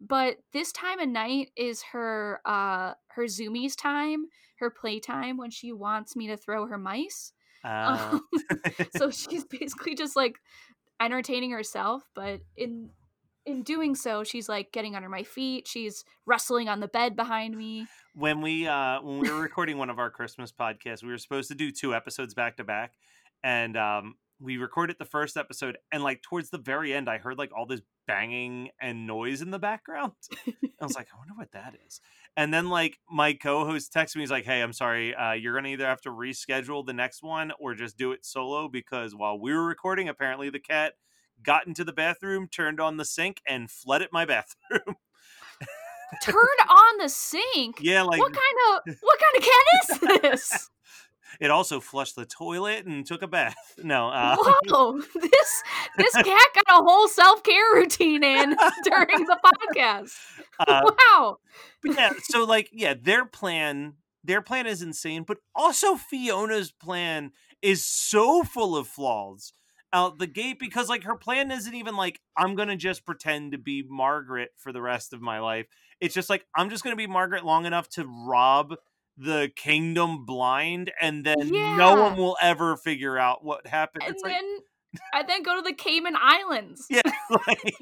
Speaker 2: But this time of night is her, uh, her zoomies time, her playtime when she wants me to throw her mice.
Speaker 3: uh,
Speaker 2: Um, *laughs* so *laughs* she's basically just like entertaining herself but in in doing so she's like getting under my feet she's wrestling on the bed behind me.
Speaker 3: When we uh when we were recording one of our christmas podcasts we were supposed to do two episodes back to back and um we recorded the first episode and like towards the very end i heard like all this banging and noise in the background. I was like i wonder what that is. And then like my co-host texted me he's like hey i'm sorry uh you're gonna either have to reschedule the next one or just do it solo because while we were recording apparently the cat got into the bathroom turned on the sink and flooded my *laughs* bathroom
Speaker 2: turned on the sink
Speaker 3: yeah like
Speaker 2: what kind of what kind of cat is this *laughs*
Speaker 3: It also flushed the toilet and took a bath. *laughs* No, uh,
Speaker 2: Whoa, this this cat got a whole self care routine in during the podcast.
Speaker 3: uh,
Speaker 2: Wow.
Speaker 3: yeah. So like, yeah, their plan, their plan is insane, but also Fiona's plan is so full of flaws out the gate because like her plan isn't even like I'm gonna just pretend to be Margaret for the rest of my life. It's just like I'm just gonna be Margaret long enough to rob the kingdom blind, and then no one will ever figure out what happened.
Speaker 2: And
Speaker 3: It's like,
Speaker 2: then I then go to the Cayman Islands.
Speaker 3: yeah, *laughs* like,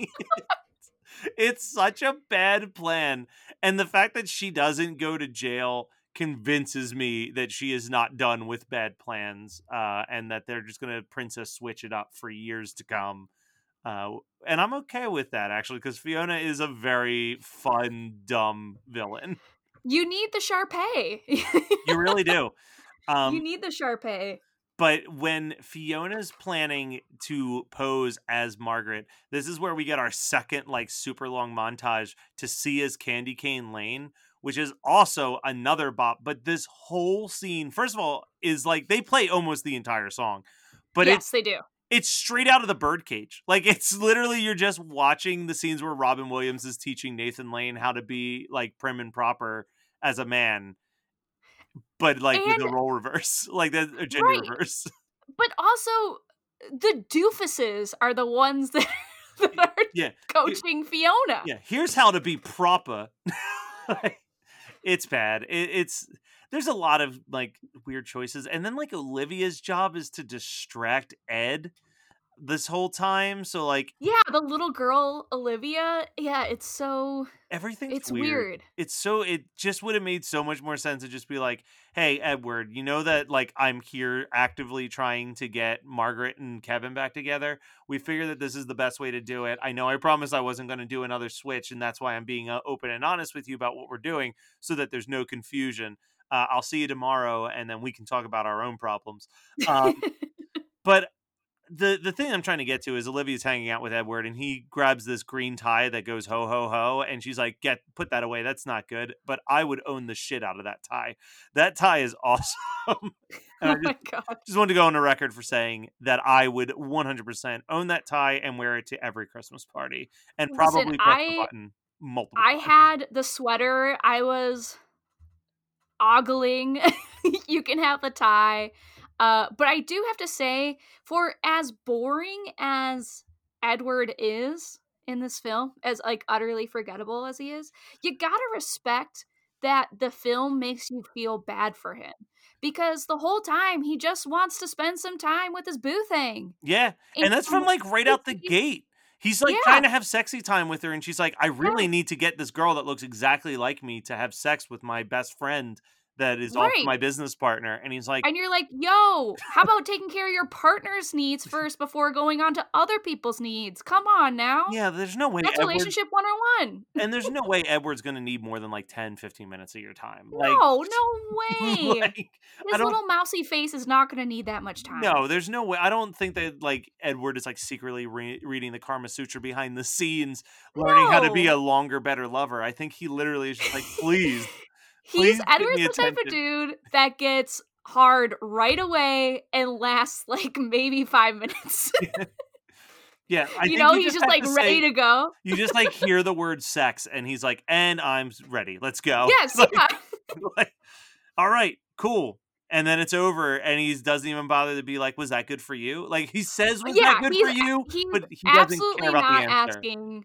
Speaker 3: *laughs* it's such a bad plan, and the fact that she doesn't go to jail convinces me that she is not done with bad plans, uh, and that they're just gonna princess switch it up for years to come. Uh, and I'm okay with that actually, because Fiona is a very fun, dumb villain.
Speaker 2: You need the Sharpay.
Speaker 3: You really do. *laughs* Um,
Speaker 2: you need the Sharpay.
Speaker 3: But when Fiona's planning to pose as Margaret, this is where we get our second like super long montage to see as Candy Cane Lane, which is also another bop. But this whole scene, first of all, is like they play almost the entire song, but
Speaker 2: yes,
Speaker 3: it's
Speaker 2: they do.
Speaker 3: it's straight out of the birdcage. Like *laughs* it's literally you're just watching the scenes where Robin Williams is teaching Nathan Lane how to be like prim and proper as a man. But like with a
Speaker 2: And-
Speaker 3: role reverse, *laughs* like the gender
Speaker 2: Right.
Speaker 3: reverse. *laughs*
Speaker 2: But also, the doofuses are the ones that, that are
Speaker 3: Yeah,
Speaker 2: coaching Fiona.
Speaker 3: yeah. Here's how to be proper. Like, it's bad. It, it's there's a lot of like weird choices, and then like Olivia's job is to distract Ed this whole time. So like
Speaker 2: Yeah, the little girl Olivia. Yeah, it's so
Speaker 3: everything's
Speaker 2: it's
Speaker 3: weird.
Speaker 2: weird.
Speaker 3: It's so it just would have made so much more sense to just be like, "Hey, Edward, you know that like I'm here actively trying to get Margaret and Kevin back together. We figure that this is the best way to do it. I know I promised I wasn't going to do another switch, and that's why I'm being uh, open and honest with you about what we're doing, so that there's no confusion. Uh, I'll see you tomorrow, and then we can talk about our own problems." Um, *laughs* but the the thing I'm trying to get to is Olivia's hanging out with Edward and he grabs this green tie that goes ho ho ho and she's like, "Get put that away. That's not good." But I would own the shit out of that tie. That tie is *laughs* awesome. *laughs* and I
Speaker 2: oh
Speaker 3: just,
Speaker 2: my god.
Speaker 3: just wanted to go on the record for saying that I would 100% own that tie and wear it to every Christmas party and
Speaker 2: Listen,
Speaker 3: probably press the
Speaker 2: I-
Speaker 3: button multiple.
Speaker 2: I
Speaker 3: times.
Speaker 2: had the sweater. I was ogling. *laughs* you can have the tie. Uh, but I do have to say, for as boring as Edward is in this film, as like utterly forgettable as he is, you gotta respect that the film makes you feel bad for him. Because the whole time he just wants to spend some time with his boo thing.
Speaker 3: Yeah, and that's from like right out the gate. He's like
Speaker 2: Yeah.
Speaker 3: trying to have sexy time with her, and she's like, "I really need to get this girl that looks exactly like me to have sex with my best friend that is
Speaker 2: Right.
Speaker 3: my business partner." And he's like,
Speaker 2: And you're like, yo, how about taking care of your partner's needs *laughs* first before going on to other people's needs? Come on now.
Speaker 3: "Yeah, there's no way
Speaker 2: That's
Speaker 3: Edward,
Speaker 2: relationship 101.
Speaker 3: and there's no way *laughs* Edward's gonna need more than like 10, 15 minutes of your time." Like,
Speaker 2: no, *laughs* no way.
Speaker 3: like,
Speaker 2: His little mousy face is not going to need that much time.
Speaker 3: No, there's no way. I don't think that like Edward is like secretly re- reading the Karma Sutra behind the scenes, learning how to be a longer, better lover. I think he literally is just like, please,
Speaker 2: He's
Speaker 3: please
Speaker 2: Edward's the type of dude that gets hard right away and lasts like maybe five minutes. *laughs*
Speaker 3: yeah. I
Speaker 2: you
Speaker 3: think
Speaker 2: know,
Speaker 3: you
Speaker 2: he's just
Speaker 3: have
Speaker 2: like
Speaker 3: to
Speaker 2: ready
Speaker 3: say-
Speaker 2: to go.
Speaker 3: You just like hear the word sex, and he's like, and I'm ready. Let's *laughs* go.
Speaker 2: Yes, *laughs*
Speaker 3: Like,
Speaker 2: yeah.
Speaker 3: like, all right, cool. And then it's over, and he doesn't even bother to be like, "Was that good for you?" Like he says, "Was
Speaker 2: yeah,
Speaker 3: that good for you?"
Speaker 2: he's
Speaker 3: But he doesn't
Speaker 2: absolutely not asking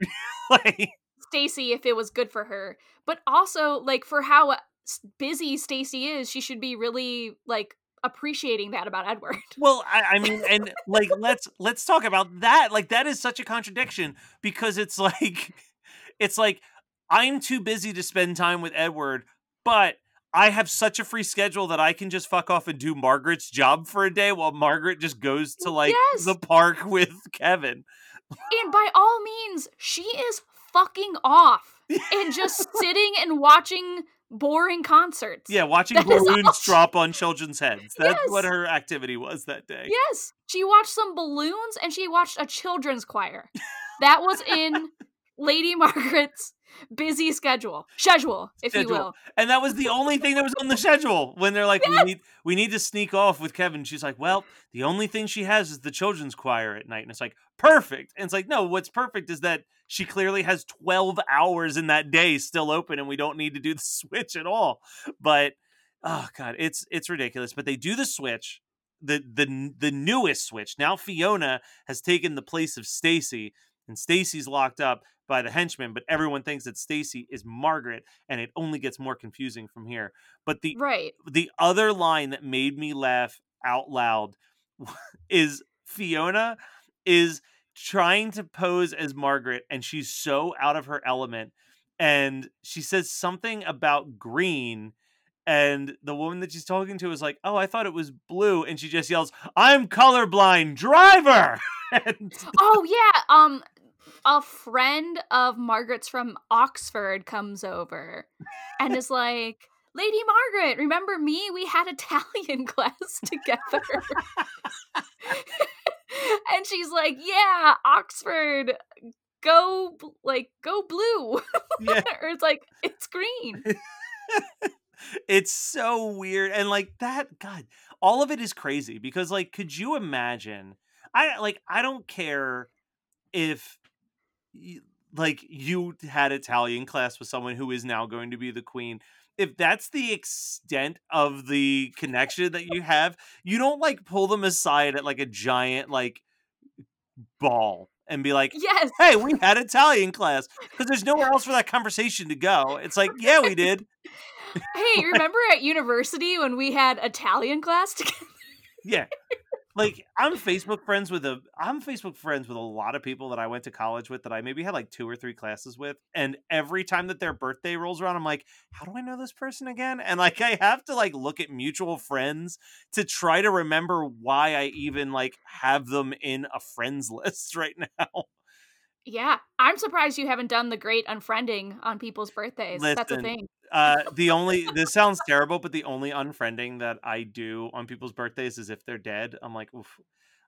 Speaker 3: like,
Speaker 2: Stacy if it was good for her. But also, like, for how uh, busy Stacy is, she should be really, like, appreciating that about Edward.
Speaker 3: Well, I, I mean, and *laughs* like let's let's talk about that. Like that is such a contradiction because it's *laughs* like it's like I'm too busy to spend time with Edward, but I have such a free schedule that I can just fuck off and do Margaret's job for a day while Margaret just goes to like
Speaker 2: Yes.
Speaker 3: the park *laughs* with Kevin.
Speaker 2: and by all means, she is fucking off and just sitting and watching boring concerts.
Speaker 3: Yeah, watching
Speaker 2: That
Speaker 3: balloons drop on children's heads. That's what her activity was that day.
Speaker 2: Yes, she watched some balloons and she watched a children's choir. That was in Lady *laughs* Margaret's busy schedule, schedule, if
Speaker 3: Schedule.
Speaker 2: you will.
Speaker 3: And that was the only thing that was on the schedule when they're like, we need we need to sneak off with Kevin. She's like, well, the only thing she has is the children's choir at night. And it's like, perfect. And it's like, no, what's perfect is that she clearly has 12 hours in that day still open and we don't need to do the *laughs* switch at all. But oh god, it's it's ridiculous. But they do the switch. The the the newest switch. Now Fiona has taken the place of Stacy and Stacy's locked up by the henchmen, but everyone thinks that Stacy is Margaret, and it only gets more confusing from here. But the
Speaker 2: Right.
Speaker 3: the other line that made me laugh out loud *laughs* is Fiona is trying to pose as Margaret, and she's so out of her element, and she says something about green. And the woman that she's talking to is like, "Oh, I thought it was blue," and she just yells, "I'm colorblind, driver!" *laughs* and
Speaker 2: Oh yeah. Um, a friend of Margaret's from Oxford comes over and is like, "Lady Margaret, remember me? We had *laughs* Italian class together." *laughs* and she's like, "Yeah, Oxford, go like go blue."
Speaker 3: yeah, *laughs*
Speaker 2: or it's like it's green.
Speaker 3: it's so weird and like that god all of it is crazy because like could you imagine i like i don't care if like you had italian class with someone who is now going to be the queen if that's the extent of the connection that you have you don't like pull them aside at like a giant like ball and be like
Speaker 2: Yes.
Speaker 3: hey we had italian class because there's nowhere else for that conversation to go it's like yeah we *laughs* did
Speaker 2: Hey, *laughs* remember at university when we had Italian class *laughs* together?
Speaker 3: Yeah. Like I'm Facebook friends with a I'm Facebook friends with a lot of people that I went to college with that I maybe had like two or three classes with and every time that their birthday rolls around I'm like how do I know this person again and like I have to like look at mutual friends to try to remember why I even like have them in a friends *laughs* list right now.
Speaker 2: Yeah, I'm surprised you haven't done the great unfriending on people's birthdays. That's a thing.
Speaker 3: Uh the only this sounds terrible but the only unfriending that I do on people's birthdays is if they're dead. I'm like oof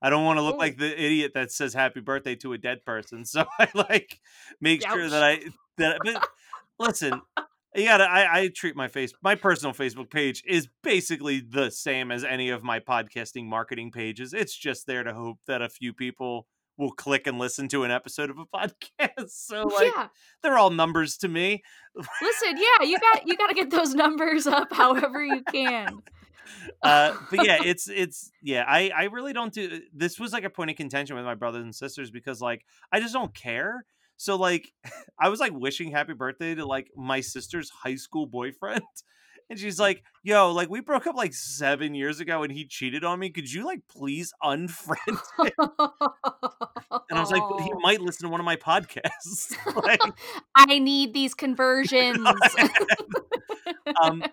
Speaker 3: I don't want to look
Speaker 2: Ooh.
Speaker 3: like the idiot that says happy birthday to a dead person. *laughs* So I like make sure that I that but listen, you gotta I, I treat my face my personal Facebook page is basically the same as any of my podcasting marketing pages. It's just there to hope that a few people will click and listen to an episode of a *laughs* podcast. So like
Speaker 2: yeah.
Speaker 3: they're all numbers to me.
Speaker 2: Listen, yeah, you got you got to get those *laughs* numbers up however you can. *laughs*
Speaker 3: uh but yeah it's it's yeah i i really don't do this was like a point of contention with my brothers and sisters because like i just don't care so like i was like wishing happy birthday to like my sister's high school boyfriend and she's like yo like we broke up like seven years ago and he cheated on me could you like please unfriend *laughs* him and i was like but he might listen to one of my podcasts *laughs* like
Speaker 2: I need these conversions. *laughs*
Speaker 3: um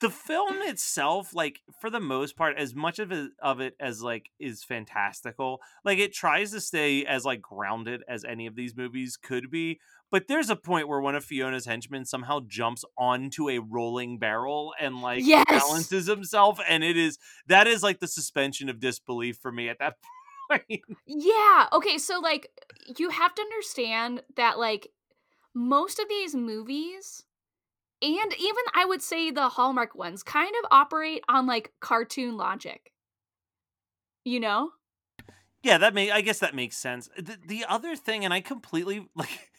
Speaker 3: the film itself like for the most part as much of it of it as like is fantastical like it tries to stay as like grounded as any of these movies could be but there's a point where one of fiona's henchmen somehow jumps onto a rolling barrel and like
Speaker 2: Yes!
Speaker 3: balances himself and it is that is like the suspension of disbelief for me at that *laughs* point
Speaker 2: yeah. Okay, so like you have to understand that like most of these movies and even I would say the Hallmark ones kind of operate on like cartoon logic. You know?
Speaker 3: Yeah, that may I guess that makes sense. The, the other thing, and I completely *laughs* like,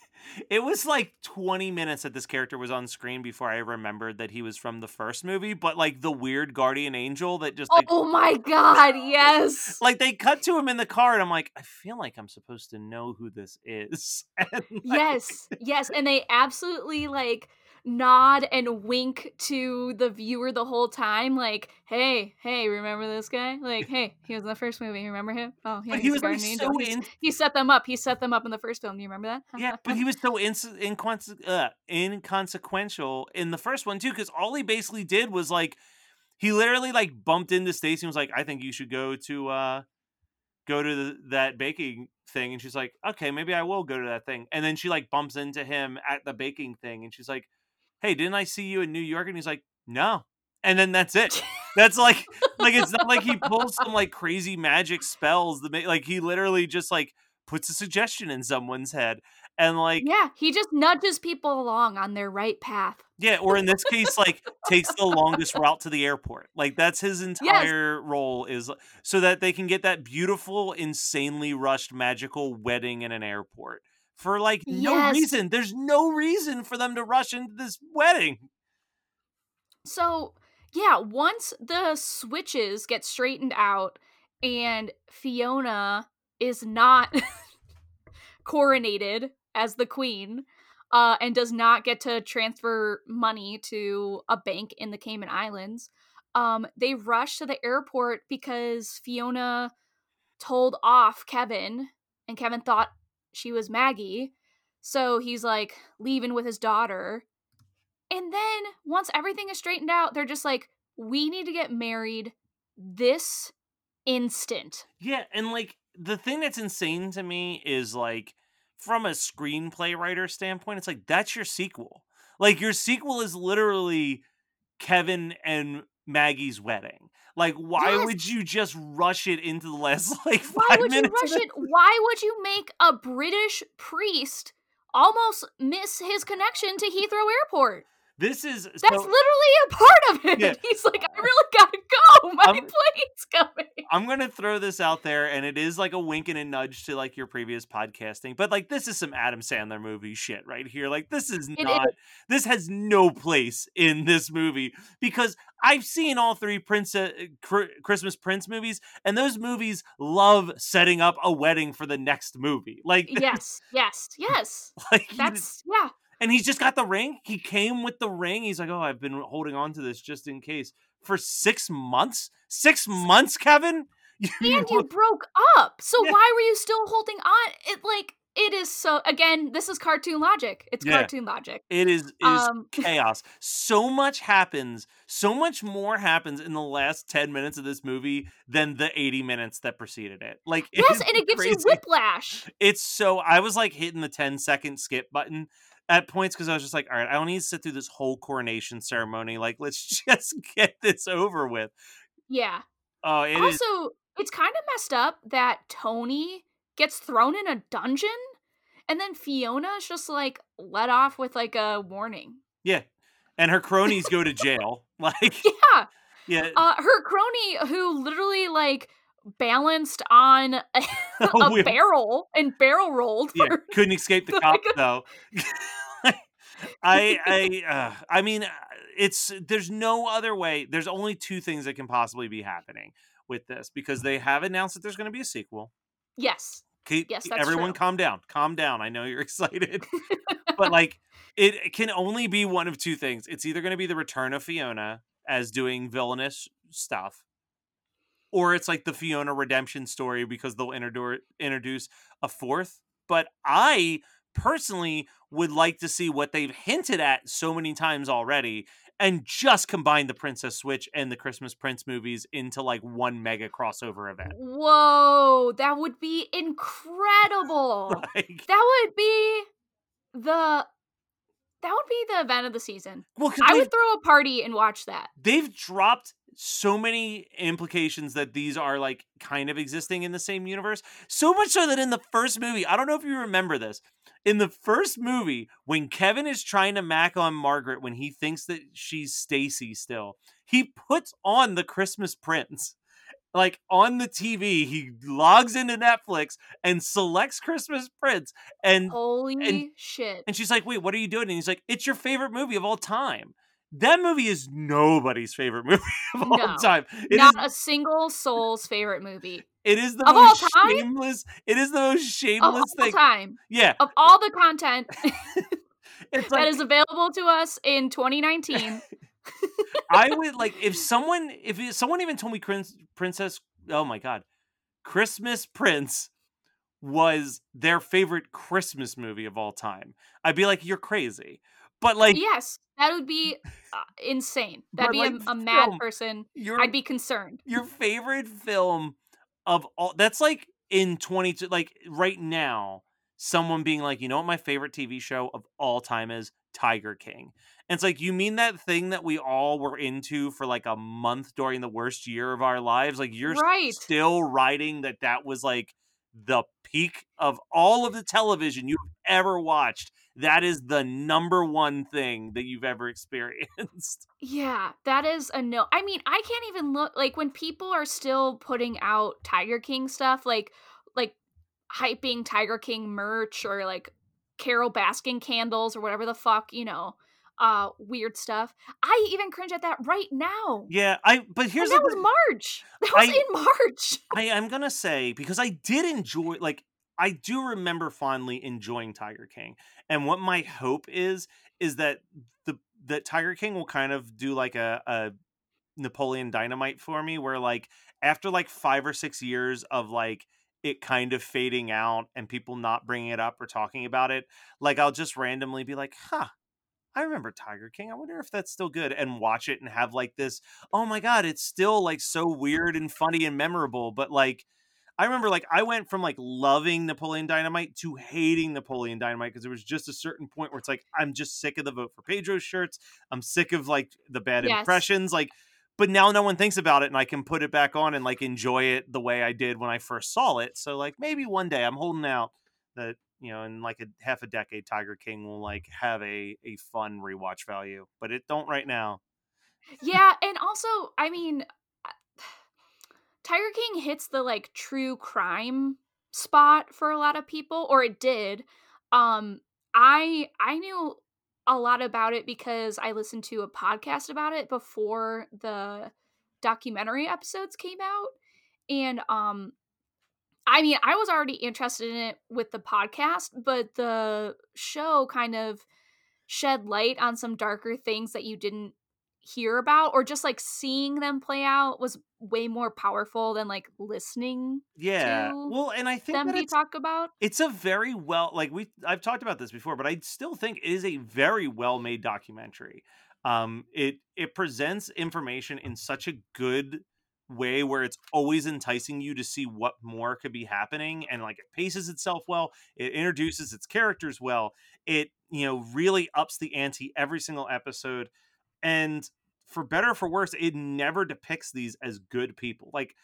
Speaker 3: it was like twenty minutes that this character was on screen before I remembered that he was from the first movie. But like the weird guardian angel that just like,
Speaker 2: Oh my god, yes.
Speaker 3: like they cut to him in the car, and I'm like, I feel like I'm supposed to know who this is. *laughs* And, like,
Speaker 2: Yes, yes, and they absolutely like nod and wink to the viewer the whole time, like, "Hey, hey, remember this guy? Like, hey, he was in the first movie. Remember him? Oh, yeah,
Speaker 3: he was like so. In,
Speaker 2: he set them up. He set them up in the first film. Do you remember that? *laughs*
Speaker 3: yeah, but he was so ins- inconse- uh, inconsequential in the first one too, because all he basically did was like he literally like bumped into Stacy and was like, "I think you should go to uh go to the, that baking thing," and she's like, "Okay, maybe I will go to that thing." And then she like bumps into him at the baking thing, and she's like, "Hey, didn't I see you in New York?" And he's like, "No." And then that's it. That's like like it's not like he pulls some like crazy magic spells that make like he literally just like puts a suggestion in someone's head and like
Speaker 2: Yeah, he just nudges people along on their right path.
Speaker 3: yeah or in this case like takes the longest route to the airport like that's his entire role is so that they can get that beautiful insanely rushed magical wedding in an airport for like no
Speaker 2: Yes.
Speaker 3: reason there's no reason for them to rush into this wedding
Speaker 2: So, yeah, once the switches get straightened out and Fiona is not *laughs* coronated as the queen uh, and does not get to transfer money to a bank in the Cayman Islands, um, they rush to the airport because Fiona told off Kevin, and Kevin thought she was Maggie. So he's like leaving with his daughter. And then once everything is straightened out, they're just like, we need to get married this instant.
Speaker 3: Yeah, and like the thing that's insane to me is like from a screenplay writer standpoint, it's like that's your sequel. Like your sequel is literally Kevin and Maggie's wedding. Like, why
Speaker 2: Yes.
Speaker 3: would you just rush it into the last *laughs* like five
Speaker 2: Why would you
Speaker 3: minutes? of
Speaker 2: rush
Speaker 3: it?
Speaker 2: Why would you make a British priest almost miss his connection to Heathrow Airport?
Speaker 3: This is
Speaker 2: That's
Speaker 3: so,
Speaker 2: literally a part of it.
Speaker 3: Yeah.
Speaker 2: He's like, I really gotta go. My
Speaker 3: I'm-
Speaker 2: plane's coming.
Speaker 3: I'm gonna throw this out there, and it is like a wink and a nudge to like your previous podcasting, but like this is some Adam Sandler movie shit right here. Like this is
Speaker 2: It
Speaker 3: not this has no place in this movie because I've seen all three Princess uh, Cr- Christmas Prince movies, and those movies love setting up a wedding for the next movie. Like, *laughs*
Speaker 2: Yes, yes, yes.
Speaker 3: like
Speaker 2: That's yeah.
Speaker 3: And he's just got the ring. He came with the ring. He's like, oh, I've been holding on to this just in case for six months. Six months, Kevin. *laughs* You-
Speaker 2: and you broke up. So
Speaker 3: Yeah.
Speaker 2: why were you still holding on? It like it is so again, this is cartoon logic. It's
Speaker 3: Yeah.
Speaker 2: cartoon logic.
Speaker 3: It is is
Speaker 2: Um *laughs*
Speaker 3: chaos. So much happens. So much more happens in the last ten minutes of this movie than the eighty minutes that preceded it. Like *laughs* it
Speaker 2: Yes,
Speaker 3: is
Speaker 2: and it gives you whiplash.
Speaker 3: It's so I was like hitting the 10 second skip button at points because I was just like, all right, I don't need to sit through this whole coronation ceremony. Like, let's *laughs* just get this over with.
Speaker 2: Yeah.
Speaker 3: Oh, it is.
Speaker 2: also, it's kind of messed up that Tony gets thrown in a dungeon and then Fiona's just like let off with like a warning.
Speaker 3: Yeah. And her cronies go to *laughs* jail. *laughs* Like,
Speaker 2: Yeah.
Speaker 3: yeah.
Speaker 2: Uh her crony who literally like balanced on *laughs* a, *laughs* a barrel and barrel rolled
Speaker 3: yeah. Couldn't escape *laughs* the
Speaker 2: like
Speaker 3: cops,
Speaker 2: a-
Speaker 3: though. I, I, uh, I mean, uh, it's, there's no other way. There's only two things that can possibly be happening with this because they have announced that there's going to be a sequel.
Speaker 2: Yes.
Speaker 3: Keep,
Speaker 2: Yes, that's
Speaker 3: everyone
Speaker 2: true.
Speaker 3: calm down. Calm down. I know you're excited. but like it can only be one of two things. It's either going to be the return of Fiona as doing villainous stuff or it's like the Fiona redemption story because they'll introdu- introduce a fourth. But I personally would like to see what they've hinted at so many times already and just combine the Princess Switch and the Christmas Prince movies into like one mega crossover event.
Speaker 2: Whoa, that would be incredible. *laughs*
Speaker 3: Like,
Speaker 2: that would be the that would be the event of the season.
Speaker 3: well,
Speaker 2: I would throw a party and watch that.
Speaker 3: they've dropped so many implications that these are like kind of existing in the same universe. So much so that in the first movie, I don't know if you remember this. In the first movie, when Kevin is trying to mac on Margaret when he thinks that she's Stacy still, he puts on the Christmas Prince. Like on the TV, he logs into Netflix and selects Christmas Prince and
Speaker 2: Holy shit.
Speaker 3: and she's like, "Wait, what are you doing?" And he's like, "It's your favorite movie of all time." That movie is nobody's favorite *laughs* movie of all
Speaker 2: No,
Speaker 3: time. It is.
Speaker 2: Not a single soul's favorite movie
Speaker 3: It is the
Speaker 2: of
Speaker 3: most shameless. It is the most
Speaker 2: of
Speaker 3: shameless
Speaker 2: all
Speaker 3: thing.
Speaker 2: time.
Speaker 3: Yeah,
Speaker 2: Of all the content *laughs*
Speaker 3: it's like
Speaker 2: is available to us in 2019. *laughs*
Speaker 3: I would like if someone if someone even told me Prince, Princess. Oh my god, Christmas Prince was their favorite Christmas movie of all time. I'd be like, "You're crazy," but like
Speaker 2: yes, that would be uh, insane. That'd be
Speaker 3: like,
Speaker 2: a, a mad
Speaker 3: film,
Speaker 2: person.
Speaker 3: you're
Speaker 2: I'd be concerned.
Speaker 3: your favorite film of all that's like in 22 like right now someone being like you know what my favorite tv show of all time is tiger king and it's like you mean that thing that we all were into for like a month during the worst year of our lives like you're
Speaker 2: Right.
Speaker 3: still writing that that was like the peak of all of the television you've ever watched. That is the number one thing that you've ever *laughs* experienced.
Speaker 2: Yeah, that is a no. I mean, I can't even look like when people are still putting out Tiger King stuff, like like hyping Tiger King merch or like Carole Baskin candles or whatever the fuck, you know, uh weird stuff. I even cringe at that right now.
Speaker 3: Yeah, I but here's
Speaker 2: and that
Speaker 3: the
Speaker 2: was March. *laughs* That was
Speaker 3: I-
Speaker 2: in March. *laughs*
Speaker 3: I am gonna say because I did enjoy like I do remember fondly enjoying Tiger King. And what my hope is is that the that Tiger King will kind of do like a, a Napoleon Dynamite for me where like after like 5 or 6 years of like it kind of fading out and people not bringing it up or talking about it, like I'll just randomly be like, "Huh, I remember Tiger King. I wonder if that's still good and watch it and have like this, oh my god, it's still like so weird and funny and memorable, but like I remember like I went from like loving Napoleon Dynamite to hating Napoleon Dynamite because there was just a certain point where it's like I'm just sick of the vote for Pedro shirts. I'm sick of like the bad
Speaker 2: Yes.
Speaker 3: impressions like but now no one thinks about it and I can put it back on and like enjoy it the way I did when I first saw it. So like maybe one day I'm holding out that you know in like a half a decade Tiger King will like have a a fun rewatch value, but it don't right now.
Speaker 2: yeah, and also, I mean, *sighs* Tiger King hits the like true crime spot for a lot of people, or it did. Um, I I knew a lot about it because I listened to a podcast about it before the documentary episodes came out, and um, I mean, I was already interested in it with the podcast, but the show kind of shed light on some darker things that you didn't hear about or just like seeing them play out was way more powerful than like listening
Speaker 3: Yeah.
Speaker 2: to
Speaker 3: Well, and I think
Speaker 2: them
Speaker 3: that
Speaker 2: be talk about.
Speaker 3: it's a very well like we I've talked about this before, but I still think it is a very well made documentary. Um it it presents information in such a good way where it's always enticing you to see what more could be happening and like it paces itself well, it introduces its characters well. It, you know, really ups the ante every single episode and for better or for worse, it never depicts these as good people. Like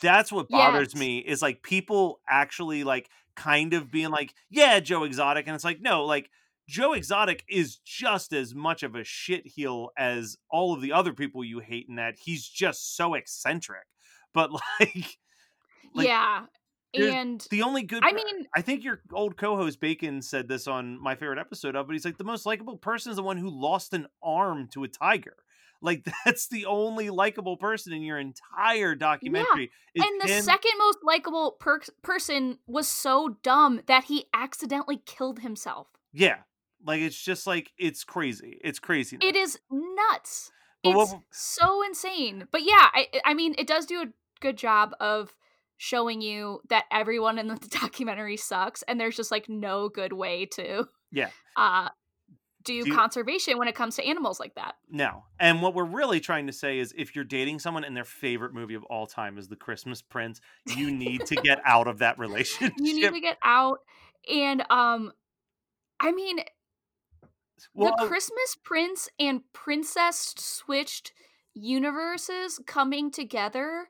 Speaker 3: that's what bothers
Speaker 2: Yet.
Speaker 3: me is like people actually like kind of being like, yeah, Joe Exotic, and it's like, no, like Joe Exotic is just as much of a shit heel as all of the other people you hate in that he's just so eccentric. But *laughs* like, like,
Speaker 2: yeah. And
Speaker 3: the only good
Speaker 2: I mean,
Speaker 3: I think your old co-host Bacon said this on my favorite episode of, but he's like the most likable person is the one who lost an arm to a tiger. Like *laughs* that's the only likable person in your entire documentary. is
Speaker 2: and the
Speaker 3: him-
Speaker 2: second most likable per- person was so dumb that he accidentally killed himself.
Speaker 3: Yeah. Like it's just like it's crazy. It's crazy.
Speaker 2: It is nuts.
Speaker 3: But
Speaker 2: it's
Speaker 3: w-
Speaker 2: so insane. But yeah, I I mean, it does do a good job of showing you that everyone in the *laughs* documentary sucks and there's just like no good way to
Speaker 3: Yeah.
Speaker 2: uh do,
Speaker 3: Do you-
Speaker 2: conservation when it comes to animals like that.
Speaker 3: No. And what we're really trying to say is if you're dating someone and their favorite movie of all time is The Christmas Prince, you need to get out of that relationship. *laughs*
Speaker 2: You need to get out and um I mean
Speaker 3: Well,
Speaker 2: the Christmas Prince and Princess switched universes coming together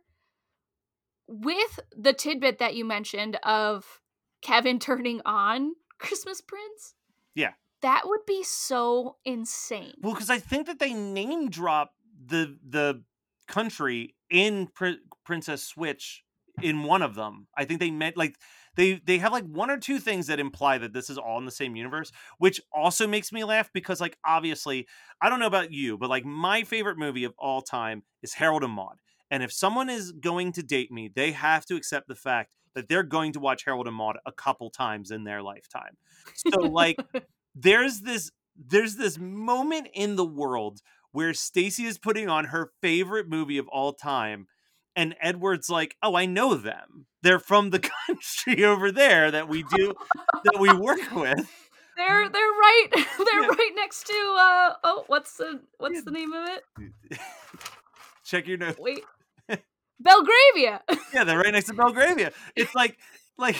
Speaker 2: with the tidbit that you mentioned of Kevin turning on Christmas Prince.
Speaker 3: Yeah.
Speaker 2: That would be so insane.
Speaker 3: Well, because I think that they name drop the the country in Pr- Princess Switch in one of them. I think they meant like they they have like one or two things that imply that this is all in the same universe, which also makes me laugh because like obviously I don't know about you, but like my favorite movie of all time is Harold and Maude. And if someone is going to date me, they have to accept the fact that they're going to watch Harold and Maude a couple times in their lifetime. So like *laughs* there's this there's this moment in the world where Stacy is putting on her favorite movie of all time and Edward's like, "Oh, I know them. They're from the *laughs* country over there that we do that we work *laughs* with."
Speaker 2: they're they're right they're
Speaker 3: Yeah.
Speaker 2: right next to uh oh what's the what's
Speaker 3: Yeah.
Speaker 2: the name of it?
Speaker 3: Check your notes.
Speaker 2: Wait. Belgravia. *laughs*
Speaker 3: Yeah, they're right next to Belgravia. It's like like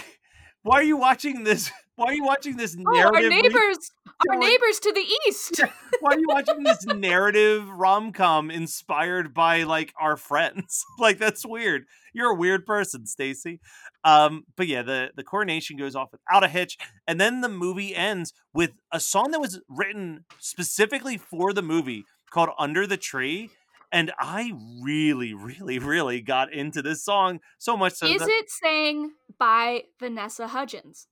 Speaker 3: why are you watching this? Why are you watching this
Speaker 2: Oh,
Speaker 3: narrative?
Speaker 2: our
Speaker 3: re-
Speaker 2: neighbors, our neighbors to the east.
Speaker 3: why are you watching this narrative rom com inspired by like our friends? *laughs* like that's weird. You're a weird person, Stacy. Um, but yeah, the the coronation goes off without a hitch, and then the movie ends with a song that was written specifically for the movie called "Under the Tree." And I really, really, really got into this song so much so
Speaker 2: Is
Speaker 3: that
Speaker 2: it sang by Vanessa Hudgens?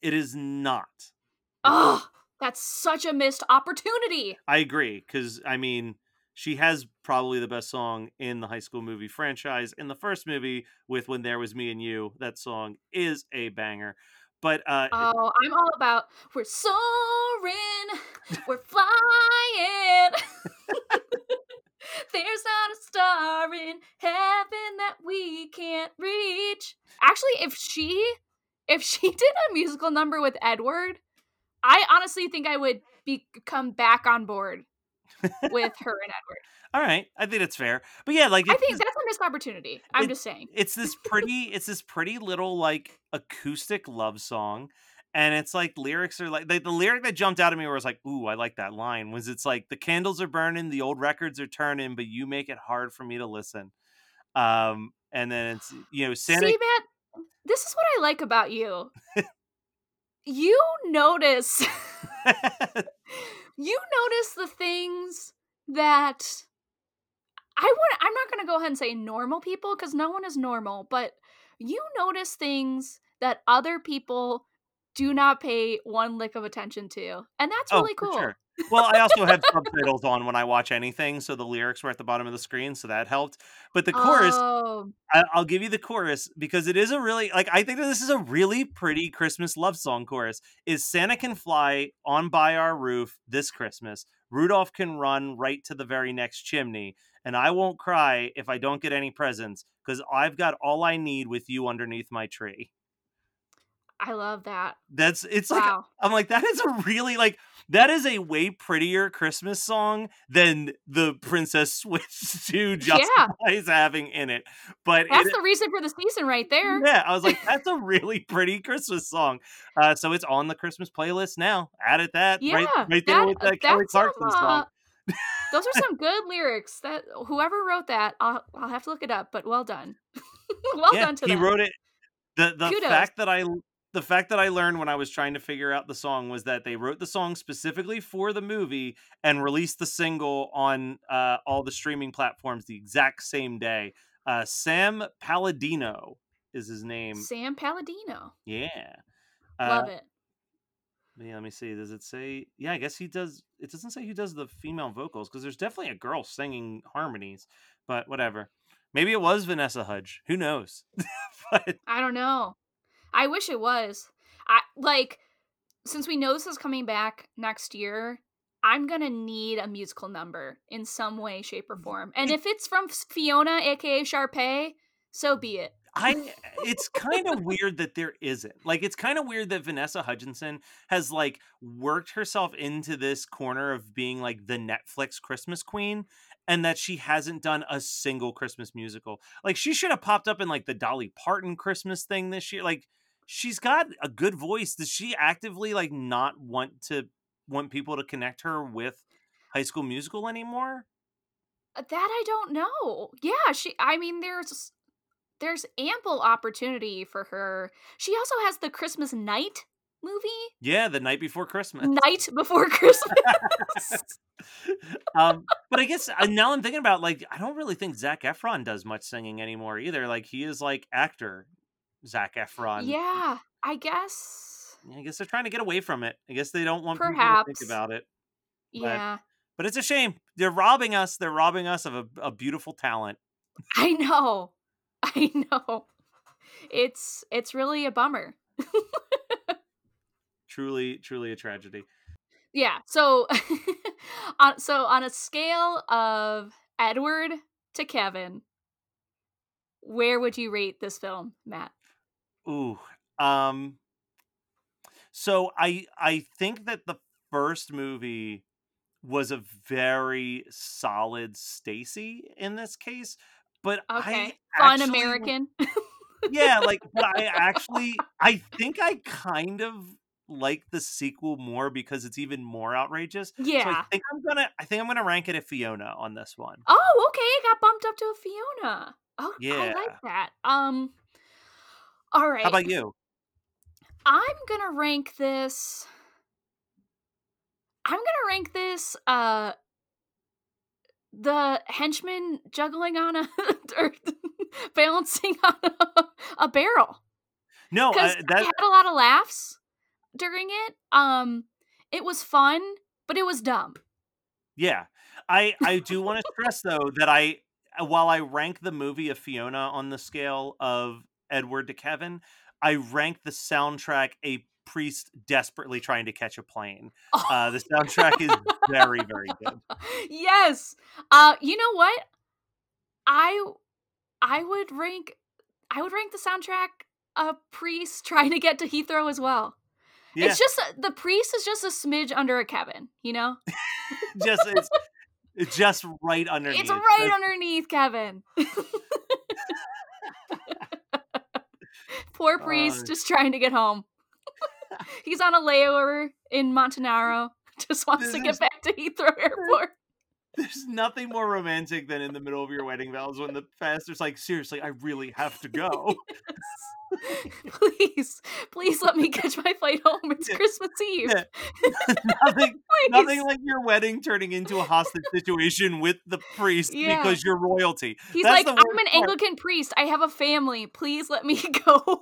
Speaker 3: it is not.
Speaker 2: Oh, that's such a missed opportunity.
Speaker 3: I agree because I mean she has probably the best song in the High School Movie franchise. In the first movie with "When There Was Me and You," that song is a banger. But uh,
Speaker 2: Oh, I'm all about we're soaring, we're *laughs* flying. If she if *laughs* she did a musical number with Edward, I honestly think I would be come back on board with her and Edward. *laughs*
Speaker 3: all right, I think that's fair. But yeah, like
Speaker 2: I think that's a missed opportunity. I'm
Speaker 3: it-
Speaker 2: just saying.
Speaker 3: it's this pretty *laughs* it's this pretty little like acoustic love song and it's like lyrics are like the, the lyric that jumped out at me where it was like ooh i like that line was it's like the candles are burning the old records are turning but you make it hard for me to listen um and then it's you know santa
Speaker 2: See, Matt, this is what I like about you. you notice *laughs* you notice the things that I want I'm not going to go ahead and say normal people cuz no one is normal, but you notice things that other people do not pay one lick of attention to. And that's oh, really
Speaker 3: Oh,
Speaker 2: cool.
Speaker 3: sure. Well i also have subtitles on when i watch anything so the lyrics were at the bottom of the screen so that helped but the chorus
Speaker 2: Oh,
Speaker 3: I, I'll give you the chorus because it is a really like I think that this is a really pretty Christmas love song chorus. Is Santa can fly on by our roof this Christmas. Rudolph can run right to the very next chimney, and I won't cry if I don't get any presents because I've got all I need with you underneath my tree.
Speaker 2: I love that.
Speaker 3: That's it's like I'm like that is a really like that is a way prettier Christmas song than the Princess Switch *laughs* to *laughs* justifies having in it. But
Speaker 2: That's
Speaker 3: it,
Speaker 2: the reason for the season right there.
Speaker 3: yeah, I was like, that's a *laughs* really pretty Christmas song. Uh, so it's on the Christmas playlist now. Added that right,
Speaker 2: Yeah,
Speaker 3: right there
Speaker 2: that-
Speaker 3: with that Kelly
Speaker 2: some,
Speaker 3: Clarkson song.
Speaker 2: uh, Those are some good lyrics. That whoever wrote that, I'll I'll have to look it up. But well done, well
Speaker 3: yeah,
Speaker 2: done to
Speaker 3: he
Speaker 2: them.
Speaker 3: He wrote it. The the
Speaker 2: Kudos.
Speaker 3: fact that I the fact that I learned when I was trying to figure out the song was that they wrote the song specifically for the movie and released the single on uh, all the streaming platforms the exact same day. Uh, Sam Palladino is his name.
Speaker 2: Sam Palladino,
Speaker 3: Yeah.
Speaker 2: love
Speaker 3: Uh,
Speaker 2: it.
Speaker 3: Yeah, let me see. Does it say? Yeah, I guess he does. It doesn't say who does the female vocals because there's definitely a girl singing harmonies, but whatever. Maybe it was Vanessa Hudge. Who knows? *laughs* but
Speaker 2: I don't know. I wish it was. I like since we know this is coming back next year. I'm gonna need a musical number in some way, shape, or form. And if it's from Fiona, aka Sharpay, so be it.
Speaker 3: I, it's kind of weird that there isn't. Like, it's kind of weird that Vanessa Hudgenson has like worked herself into this corner of being like the Netflix Christmas queen, and that she hasn't done a single Christmas musical. Like, she should have popped up in like the Dolly Parton Christmas thing this year. Like, she's got a good voice. Does she actively like not want to want people to connect her with High School Musical anymore?
Speaker 2: Uh, That I don't know. Yeah, she I mean there's there's ample opportunity for her. She also has the Christmas night movie,
Speaker 3: Yeah, the Knight Before Christmas.
Speaker 2: Knight Before *laughs* Christmas. *laughs*
Speaker 3: um, but I guess uh, now I'm thinking about like I don't really think Zac Efron does much singing anymore either. Like he is like actor Zac Efron.
Speaker 2: yeah, I guess.
Speaker 3: I guess they're trying to get away from it. I guess they don't want people to think about it. But-
Speaker 2: Yeah.
Speaker 3: But it's a shame. They're robbing us. They're robbing us of a, a beautiful talent.
Speaker 2: I know. *laughs* I know. It's it's really a bummer. *laughs*
Speaker 3: Truly, truly a tragedy.
Speaker 2: Yeah. So *laughs* on so on a scale of Edward to Kevin, where would you rate this film, Matt?
Speaker 3: Ooh. Um so I I think that the first movie was a very solid Stacy in this case, but
Speaker 2: Okay.
Speaker 3: I
Speaker 2: Fun American.
Speaker 3: yeah, like, *laughs* but I actually, I think I kind of like the sequel more because it's even more outrageous. So I think I'm gonna, I think I'm gonna rank it a Fiona on this one.
Speaker 2: Oh, okay. It got bumped up to a Fiona. Oh,
Speaker 3: yeah.
Speaker 2: I like that. Um. All right.
Speaker 3: How about you?
Speaker 2: I'm gonna rank this. I'm gonna rank this. Uh. The henchman juggling on a *laughs* or *laughs* balancing on a, a barrel
Speaker 3: No,
Speaker 2: because
Speaker 3: uh,
Speaker 2: I had a lot of laughs during it. Um, it was fun, but it was dumb.
Speaker 3: Yeah. I I do want to stress though that I uh, while I rank the movie of Fiona on the scale of Edward to Kevin, I rank the soundtrack a priest desperately trying to catch a plane. Uh, the soundtrack is very very good. *laughs*
Speaker 2: yes. Uh you know what? I I would rank I would rank the soundtrack a priest *laughs* trying to get to Heathrow as well.
Speaker 3: Yeah,
Speaker 2: It's just the priest is just a smidge under a Kevin, you know? *laughs*
Speaker 3: just it's it's just right underneath.
Speaker 2: It's right underneath Kevin. Poor priest
Speaker 3: Uh.
Speaker 2: just trying to get home. *laughs* He's on a layover in Montenaro. *laughs* Just wants to get
Speaker 3: is-
Speaker 2: back to Heathrow *laughs* Airport.
Speaker 3: There's nothing more romantic than in the middle of your wedding vows when the pastor's like, seriously, I really have to go.
Speaker 2: please, please let me catch my flight home. It's
Speaker 3: Yeah.
Speaker 2: Christmas Eve.
Speaker 3: Yeah. nothing Nothing like your wedding turning into a hostage situation with the priest
Speaker 2: Yeah.
Speaker 3: because you're royalty.
Speaker 2: He's
Speaker 3: That's
Speaker 2: like, I'm an
Speaker 3: part.
Speaker 2: Anglican priest. I have a family. Please let me go.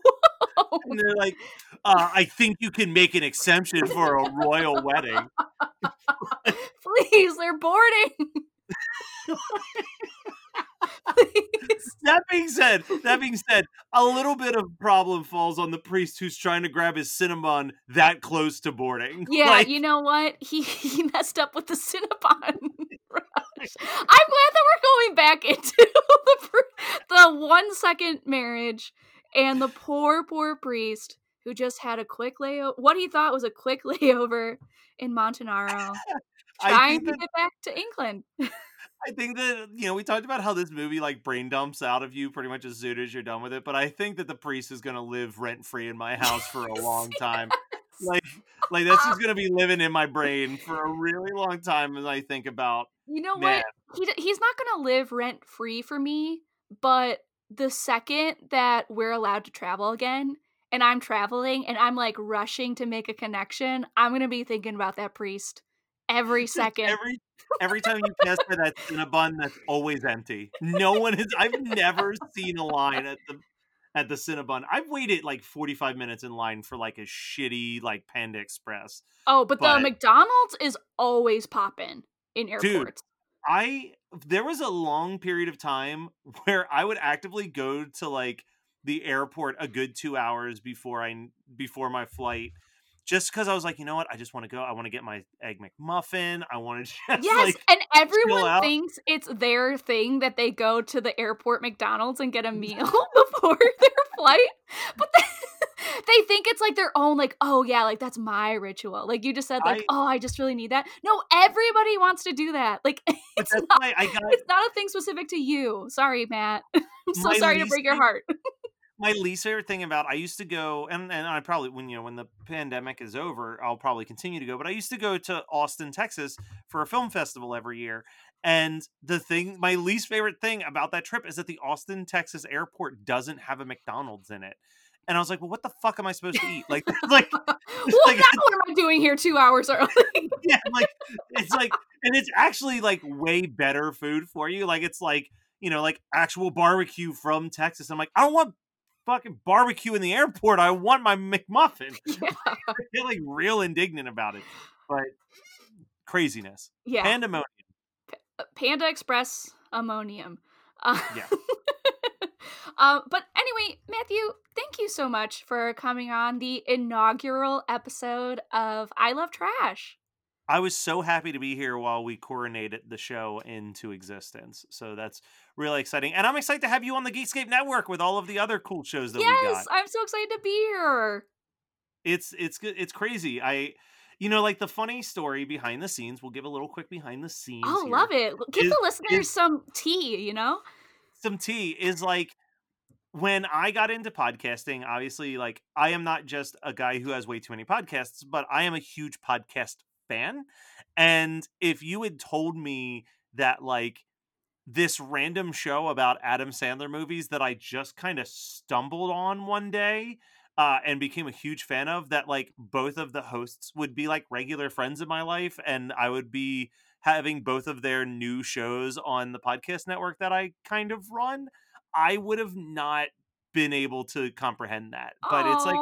Speaker 3: And they're like, *laughs* uh, I think you can make an exemption for a royal wedding. *laughs* *laughs*
Speaker 2: Please, they're boarding.
Speaker 3: That being said, that being said, a little bit of problem falls on the priest who's trying to grab his cinnamon that close to boarding.
Speaker 2: Yeah,
Speaker 3: Like,
Speaker 2: you know what? He he messed up with the Cinnabon rush. I'm glad that we're going back into the the one second marriage and the poor poor priest who just had a quick layover. What he thought was a quick *laughs* layover in
Speaker 3: Montenaro, *laughs*
Speaker 2: trying to get back to England. *laughs*
Speaker 3: I think that you know we talked about how this movie like brain dumps out of you pretty much as soon as you're done with it, but I think that the priest is gonna live rent free in my house for a long time. Like, like this is gonna be living in my brain for a really long time as I think about.
Speaker 2: You know
Speaker 3: Man.
Speaker 2: what? He he's not gonna live rent free for me, but the second that we're allowed to travel again and I'm traveling and I'm like rushing to make a connection, I'm gonna be thinking about that priest every *laughs* second.
Speaker 3: Every every time you pass by that *laughs* Cinnabon that's always empty. No one has. I've never seen a line at the at the Cinnabon. I've waited like 45 minutes in line for like a shitty like Panda Express.
Speaker 2: oh, but,
Speaker 3: but-
Speaker 2: the McDonald's is always popping in airports.
Speaker 3: I there was a long period of time *laughs* where I would actively go to like the airport a good two hours before I before my flight, just because I was like, you know what, I just want to go. I want to get my egg McMuffin. I want to *laughs* just
Speaker 2: Yes,
Speaker 3: like
Speaker 2: and everyone thinks it's their thing that they go to the airport McDonald's and get a *laughs* meal before their flight. But they, they think it's like their own, like, oh yeah, like that's my ritual. Like you just said, like,
Speaker 3: I-
Speaker 2: oh, I just really need that. No, everybody wants to do that. Like *laughs* it's not
Speaker 3: got
Speaker 2: it's not a thing specific to you. Sorry, Matt. *laughs* I'm so sorry to break your heart. *laughs*
Speaker 3: my least favorite thing about I used to go and and I probably when you know when the pandemic is over I'll probably continue to go but I used to go to Austin Texas for a film festival every year and the thing my least favorite thing about that trip is that the Austin Texas airport doesn't have a McDonald's in it and I was like well what the fuck am I supposed to eat like *laughs* like
Speaker 2: well,
Speaker 3: like-
Speaker 2: now what am I doing here two hours early? *laughs*
Speaker 3: yeah like it's like and it's actually like way better food for you like it's like you know like actual barbecue from Texas I'm like I don't want fucking barbecue in the airport I want my McMuffin *laughs*
Speaker 2: yeah.
Speaker 3: I feel like real indignant about it, but craziness,
Speaker 2: yeah.
Speaker 3: pandemonium.
Speaker 2: Panda Express ammonium. Uh,
Speaker 3: Yeah.
Speaker 2: Uh, but anyway, Matthew, thank you so much for coming on the inaugural episode of I Love Trash.
Speaker 3: I was so happy to be here while we coronated the show into existence. So that's really exciting, and I'm excited to have you on the Geekscape Network with all of the other cool shows that we got.
Speaker 2: Yes, I'm so excited to be here.
Speaker 3: It's it's. It's crazy. I, you know, like the funny story behind the scenes. We'll give a little quick behind the scenes.
Speaker 2: Oh,
Speaker 3: here.
Speaker 2: love it. Give
Speaker 3: Is-
Speaker 2: the listeners
Speaker 3: is-
Speaker 2: some tea, you know?
Speaker 3: Some tea is like when I got into podcasting, obviously, like I am not just a guy who has way too many podcasts, but I am a huge podcast fan. And if you had told me that, like, this random show about Adam Sandler movies that I just kind of stumbled on one day uh, and became a huge fan of, that like both of the hosts would be like regular friends in my life, and I would be having both of their new shows on the podcast network that I kind of run, I would have not been able to comprehend that. But it's like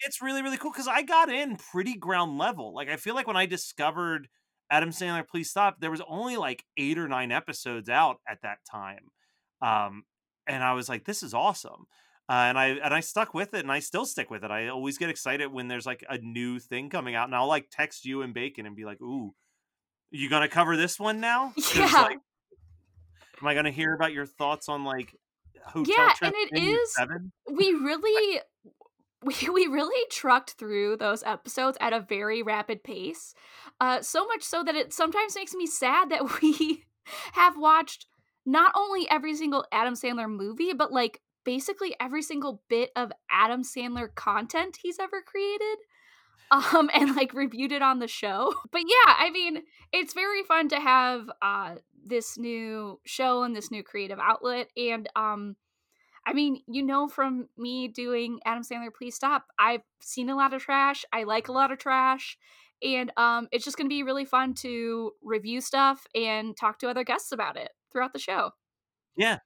Speaker 3: it's really really cool because I got in pretty ground level. Like I feel like when I discovered Adam Sandler, Please Stop, there was only like eight or nine episodes out at that time, um, and I was like, this is awesome. Uh, and I and I stuck with it, and I still stick with it. I always get excited when there's like a new thing coming out, and I'll like text you and Bacon and be like, "Ooh, you gonna cover this one now? *laughs*
Speaker 2: Yeah.
Speaker 3: like, am I gonna hear about your thoughts on like Hotel
Speaker 2: Yeah, and it is.
Speaker 3: 7?
Speaker 2: we really we, *laughs* we really trucked through those episodes at a very rapid pace uh, so much so that it sometimes makes me sad that *laughs* we have watched not only every single adam sandler movie but like basically every single bit of adam sandler content he's ever created um and like reviewed it on the show *laughs* but yeah i mean it's very fun to have uh this new show and this new creative outlet and um I mean, you know, from me doing Adam Sandler, please stop. I've seen a lot of trash. I like a lot of trash, and um, it's just going to be really fun to review stuff and talk to other guests about it throughout the show.
Speaker 3: Yeah,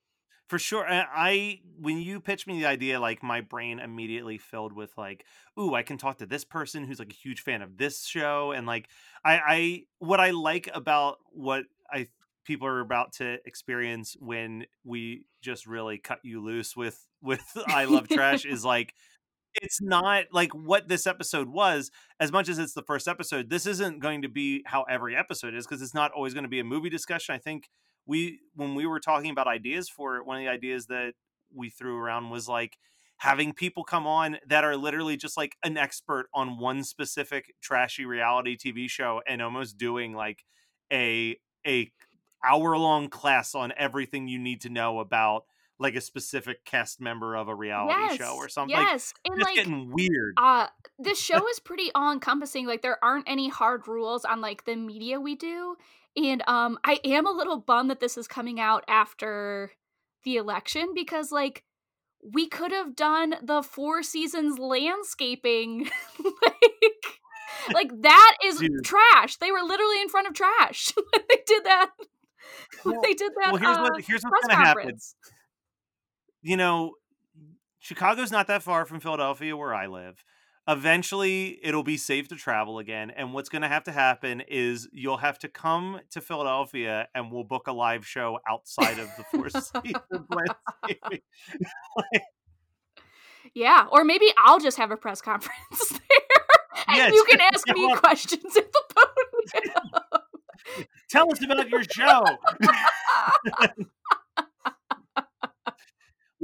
Speaker 3: for sure. I, when you pitched me the idea, like my brain immediately filled with like, ooh, I can talk to this person who's like a huge fan of this show, and like, I, I what I like about what I people are about to experience when we just really cut you loose with with *laughs* I love trash is *laughs* like it's not like what this episode was as much as it's the first episode this isn't going to be how every episode is because it's not always going to be a movie discussion i think we when we were talking about ideas for it one of the ideas that we threw around was like having people come on that are literally just like an expert on one specific trashy reality tv show and almost doing like a a hour long class on everything you need to know about like a specific cast member of a reality
Speaker 2: yes,
Speaker 3: show or something like
Speaker 2: Yes, and
Speaker 3: it's
Speaker 2: like
Speaker 3: getting weird.
Speaker 2: uh this *laughs* show is pretty all encompassing like there aren't any hard rules on like the media we do and um i am a little bummed that this is coming out after the election because like we could have done the four seasons landscaping *laughs* like like that is
Speaker 3: Dude.
Speaker 2: trash they were literally in front of trash *laughs* they did that
Speaker 3: Well-
Speaker 2: they did that
Speaker 3: well here's
Speaker 2: uh,
Speaker 3: what here's what's gonna happen you know, Chicago's not that far from Philadelphia where I live. Eventually, it'll be safe to travel again. And what's going to have to happen is you'll have to come to Philadelphia and we'll book a live show outside of the Four *laughs* Seasons. *laughs*
Speaker 2: Yeah, or maybe I'll just have a press conference *laughs* there, and you can ask me
Speaker 3: up.
Speaker 2: questions at the podium.
Speaker 3: Tell us about your show.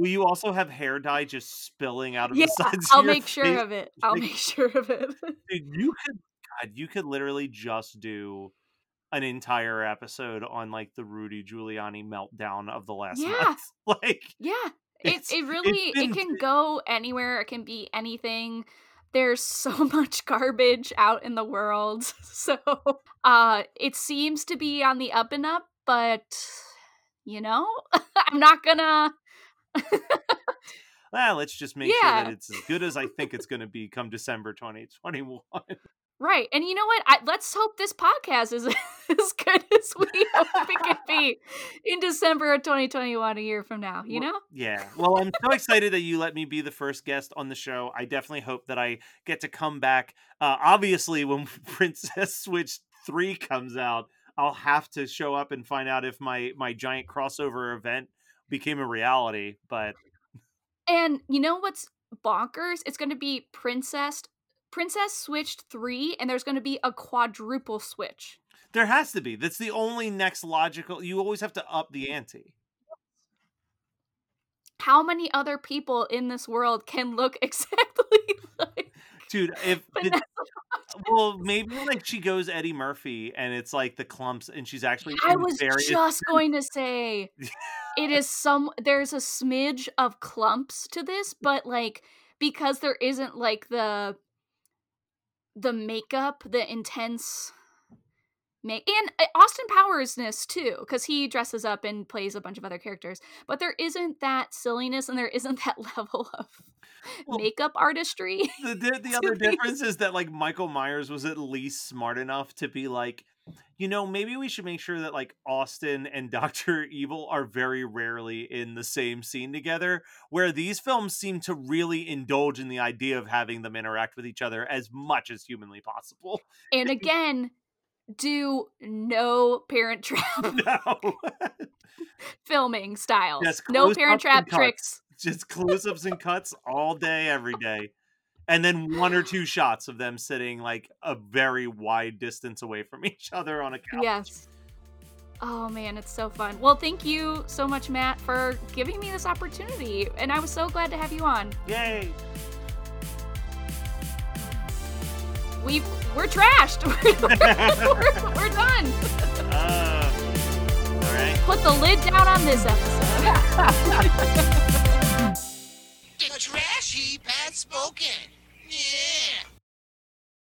Speaker 3: Will you also have hair dye just spilling out of *laughs*
Speaker 2: yeah,
Speaker 3: the sides
Speaker 2: I'll
Speaker 3: of
Speaker 2: make sure
Speaker 3: face?
Speaker 2: of it. I'll
Speaker 3: Like-
Speaker 2: make *laughs* sure of it.
Speaker 3: Dude, you could God, you could literally just do an entire episode on like the Rudy Giuliani meltdown of the last *laughs*
Speaker 2: Yeah.
Speaker 3: month. Like
Speaker 2: Yeah, it
Speaker 3: It's-
Speaker 2: it really
Speaker 3: been-
Speaker 2: it can go anywhere. It can be anything. There's so much garbage out in the world, so uh, it seems to be on the up and up. But you know, I'm not gonna.
Speaker 3: Well, let's just make sure that it's as good as I think it's gonna be come December 2021.
Speaker 2: Right. And you know what? I, let's hope this podcast is *laughs* as good as we hope it can be in December of 2021, a year from now, you
Speaker 3: Well,
Speaker 2: know?
Speaker 3: Yeah. Well, I'm so excited that you let me be the first guest on the show. I definitely hope that I get to come back. Uh, obviously, when *laughs* Princess Switch 3 comes out, I'll have to show up and find out if my my giant crossover event became a reality. But
Speaker 2: And you know what's bonkers? It's going to be Princess Princess Switched 3 and there's going to be a quadruple Switch.
Speaker 3: there has to be. That's the only next logical. You always have to up the ante.
Speaker 2: How many other people in this world can look *laughs* exactly like
Speaker 3: Dude, if *laughs* the- *laughs* well, *laughs* maybe like she goes Eddie Murphy and it's like the Klumps and she's actually
Speaker 2: I was
Speaker 3: various
Speaker 2: just going to say it is some there's a smidge of Klumps to this, but like because there isn't like the the makeup, the intense make and uh, Austin Powersness too, because he dresses up and plays a bunch of other characters. But there isn't that silliness and there isn't that *laughs* level of well, makeup artistry.
Speaker 3: The the, *laughs* the other difference is that like Michael Myers was at least smart enough to be like, you know, maybe we should make sure that like Austin and *laughs* Doctor Evil are very rarely in the same scene together. Where these films seem to really indulge in the idea of having them interact with each other as much as humanly possible.
Speaker 2: And again, do no Parent *laughs* Trap. *laughs*
Speaker 3: No. *laughs*
Speaker 2: filming styles. Yes, no Parent Trap tricks.
Speaker 3: Just close ups and cuts all day, every day and then one or two shots of them sitting like a very wide distance away from each other on a couch.
Speaker 2: Yes. Oh man, it's so fun. Well, thank you so much, Matt, for giving me this opportunity, and I was so glad to have you on.
Speaker 3: Yay!
Speaker 2: We we're trashed. *laughs* we're, we're, done.
Speaker 3: Uh, all right.
Speaker 2: Put the lid down on this episode.
Speaker 4: the trash heap has spoken. Yeah.